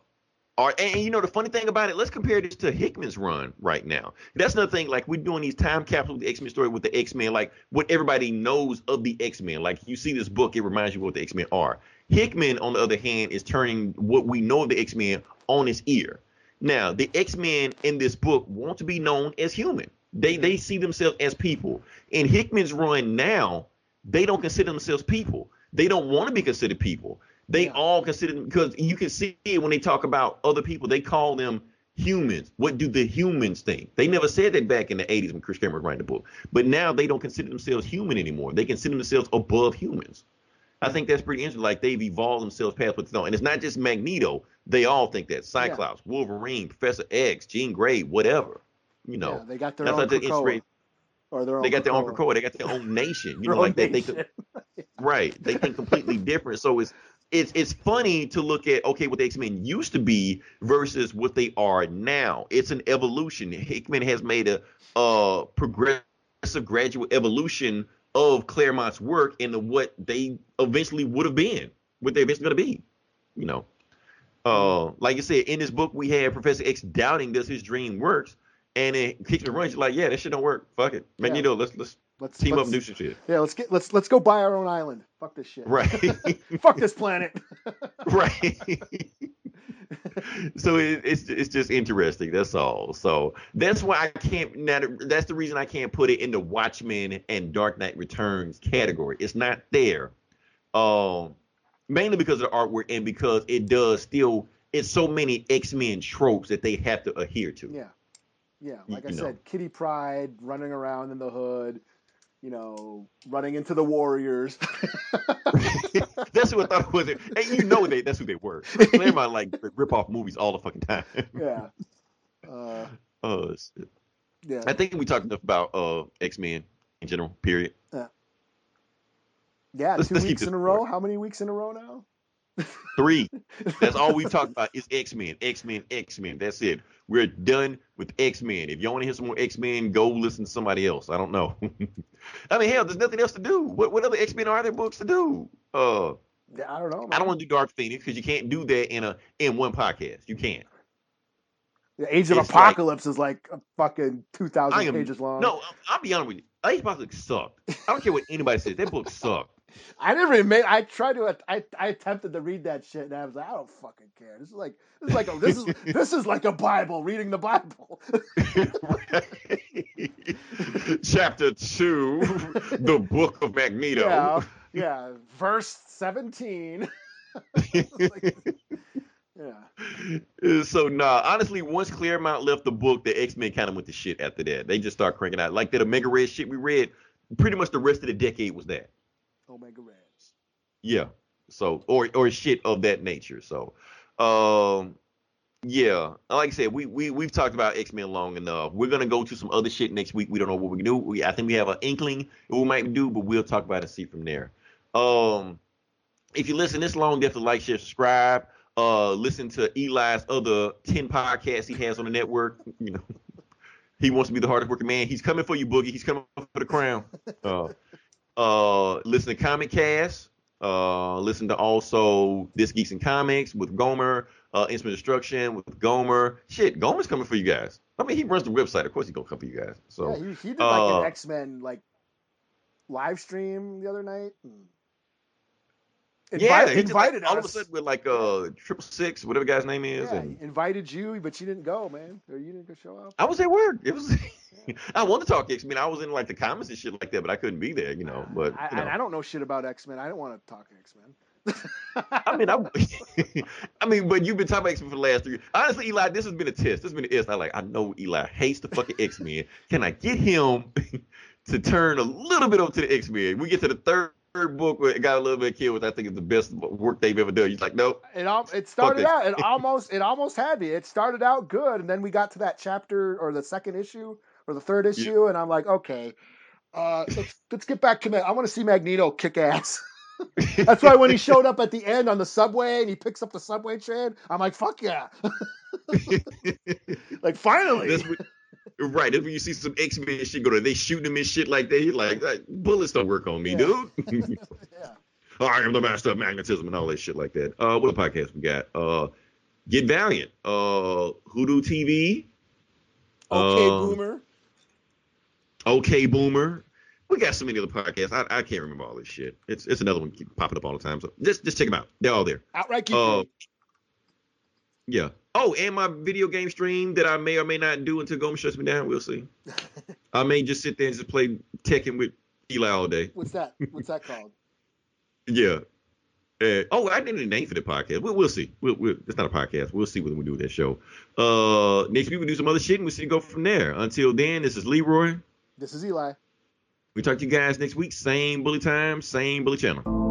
are and, and you know the funny thing about it, let's compare this to Hickman's run right now. That's another thing. Like we're doing these time capsule the X Men story with the X Men, like what everybody knows of the X Men. Like you see this book, it reminds you what the X Men are. Hickman, on the other hand, is turning what we know of the X Men on its ear. Now, the X Men in this book want to be known as human. They mm-hmm. they see themselves as people. In Hickman's run now, they don't consider themselves people. They don't want to be considered people. They Yeah. all consider them because you can see it when they talk about other people. They call them humans. What do the humans think? They never said that back in the 80s when Chris Cameron was writing the book. But now they don't consider themselves human anymore. They consider themselves above humans. I think that's pretty interesting. Like they've evolved themselves past what they know. And it's not just Magneto. They all think that. Cyclops, Wolverine, Professor X, Jean Grey, whatever. You know. yeah, they got their that's own Krakoa, or their own They got their own Krakoa. Krakoa. They got their own nation. You know, like they, they nation. right. They think completely different. So it's it's it's funny to look at okay what the X Men used to be versus what they are now. It's an evolution. Hickman has made a uh progressive gradual evolution of Claremont's work of what they eventually would have been, what they're eventually going to be. You know, uh, like I said, in this book, we had Professor X doubting does his dream works, and it kicks and runs. like, yeah, that shit don't work. Fuck it, Magneto. Yeah. Let's let's let's team let's, up and do some shit. Yeah, let's get let's let's go buy our own island. Fuck this shit. Right. Fuck this planet. right. so it, it's it's just interesting. That's all. So that's why I can't. That's the reason I can't put it in the Watchmen and Dark Knight Returns category. It's not there. Um, mainly because of the artwork and because it does still. It's so many X Men tropes that they have to adhere to. Yeah. Yeah, like you I know. said, Kitty Pryde running around in the hood, you know, running into the Warriors. that's who I thought it was. And you know they that's who they were. Claremont like rip off movies all the fucking time. yeah. Uh, oh shit. Yeah. I think we talked enough about uh X Men in general. Period. Yeah. Yeah. Let's, 2 let's weeks in a row. How many weeks in a row now? Three. That's all we talked about is X Men, X Men, X Men. That's it. We're done with X Men. If you want to hear some more X Men, go listen to somebody else. I don't know. I mean, hell, there's nothing else to do. What what other X Men are there books to do? Uh, I don't know. Man. I don't want to do Dark Phoenix because you can't do that in a in one podcast. You can't. The Age of it's Apocalypse like, is like a fucking two thousand pages long. No, I'll be honest with you. Age of Apocalypse sucked. I don't care what anybody says. That book sucked. I never even made. I tried to. I I attempted to read that shit, and I was like, I don't fucking care. This is like this is like a, this is this is like a Bible. Reading the Bible. Chapter two, the Book of Magneto. Yeah, yeah. Verse seventeen. like, yeah. So nah, honestly, once Claremont left the book, the X Men kind of went to shit after that. They just start cranking out like that Omega Red shit we read. Pretty much the rest of the decade was that. Omega Reds. Yeah. So or or shit of that nature. So um yeah, like I said, we we we've talked about X Men long enough. We're gonna go to some other shit next week. We don't know what we can do. We I think we have an inkling what we might do, but we'll talk about it and see from there. Um, if you listen this long, definitely like, share, subscribe. Uh, listen to Eli's other ten podcasts he has on the network. You know, he wants to be the hardest working man. He's coming for you, Boogie. He's coming for the crown. Uh, uh, listen to Comic Cast. Uh, listen to also This Geeks and Comics with Gomer. Uh, Instrument Destruction with Gomer. Shit, Gomer's coming for you guys. I mean, he runs the website. Of course, he's gonna come for you guys. So yeah, he, he did like uh, an X Men like live stream the other night. And yeah, he invited like, all of a sudden with like uh triple six, whatever guy's name is. Yeah, and... invited you, but you didn't go, man. Or you didn't go show up. I was at work. It was. I wanted to talk X Men. I was in like the comments and shit like that, but I couldn't be there, you know. But I, you know. I, don't know shit about X Men. I don't want to talk X Men. I mean, I, I mean, but you've been talking about X Men for the last three. Honestly, Eli, this has been a test. This has been a test. I like. I know Eli hates the fucking X Men. Can I get him to turn a little bit over to the X Men? We get to the third third book it got a little bit killed, which I think is the best work they've ever done. He's like, nope. It all it started out it almost it almost had me. It started out good, and then we got to that chapter or the second issue or the third issue, yeah. and I'm like, okay, uh, let's let's get back to me. I want to see Magneto kick ass. That's why when he showed up at the end on the subway and he picks up the subway train, I'm like, fuck yeah. like finally. Right. If you see some X Men shit go to, they shooting him and shit like that. You're like, bullets don't work on me, yeah. dude. yeah. I am the master of magnetism and all that shit like that. Uh, what podcast we got? Uh, Get Valiant. Uh, Hoodoo TV. Okay, uh, Boomer. Okay, Boomer. We got so many other podcasts. I, I can't remember all this shit. It's it's another one keep popping up all the time. So just just check them out. They're all there. Outright keep. Uh, yeah. Oh, and my video game stream that I may or may not do until Gomer shuts me down. We'll see. I may just sit there and just play Tekken with Eli all day. What's that? What's that called? yeah. Uh, oh, I didn't name for the podcast. We'll, we'll see. We'll, we'll, it's not a podcast. We'll see when we do that show. Uh, next week we'll do some other shit and we'll see go from there. Until then, this is Leroy. This is Eli. We talk to you guys next week. Same bully time, same bully channel.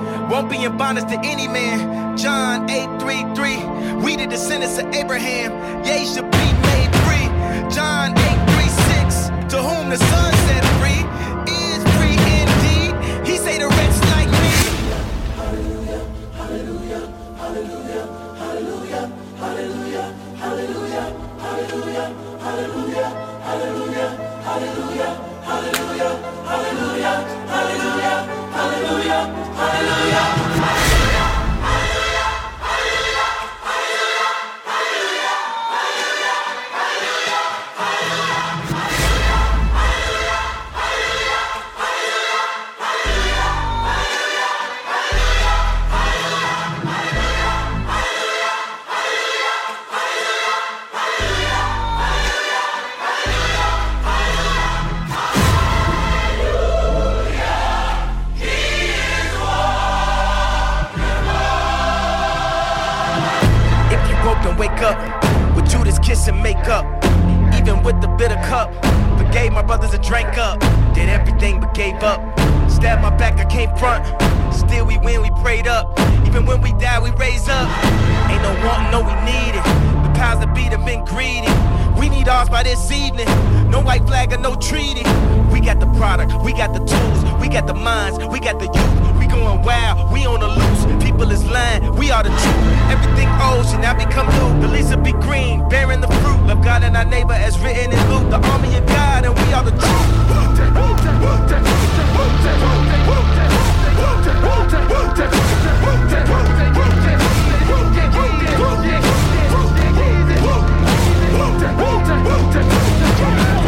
Won't be in bondage to any man. John 8:33. We the descendants of Abraham. Ye should be made free. John 8:36. To whom the Son set kiss and make up, even with the bitter cup, forgave my brothers and drank up, did everything but gave up. Stabbed my back, I came front. Still we win, we prayed up. Even when we die, we raise up. Ain't no wanting, no we need it. The powers that be have been greedy. We need ours by this evening. No white flag or no treaty. We got the product, we got the tools, we got the minds, we got the youth. We going wild, we on the loose. People is lying, we are the truth. Everything old should now become new. The leaves will be green, bearing the fruit. Love God and our neighbor as written in Luke. The army of God and we are the truth. to do the job.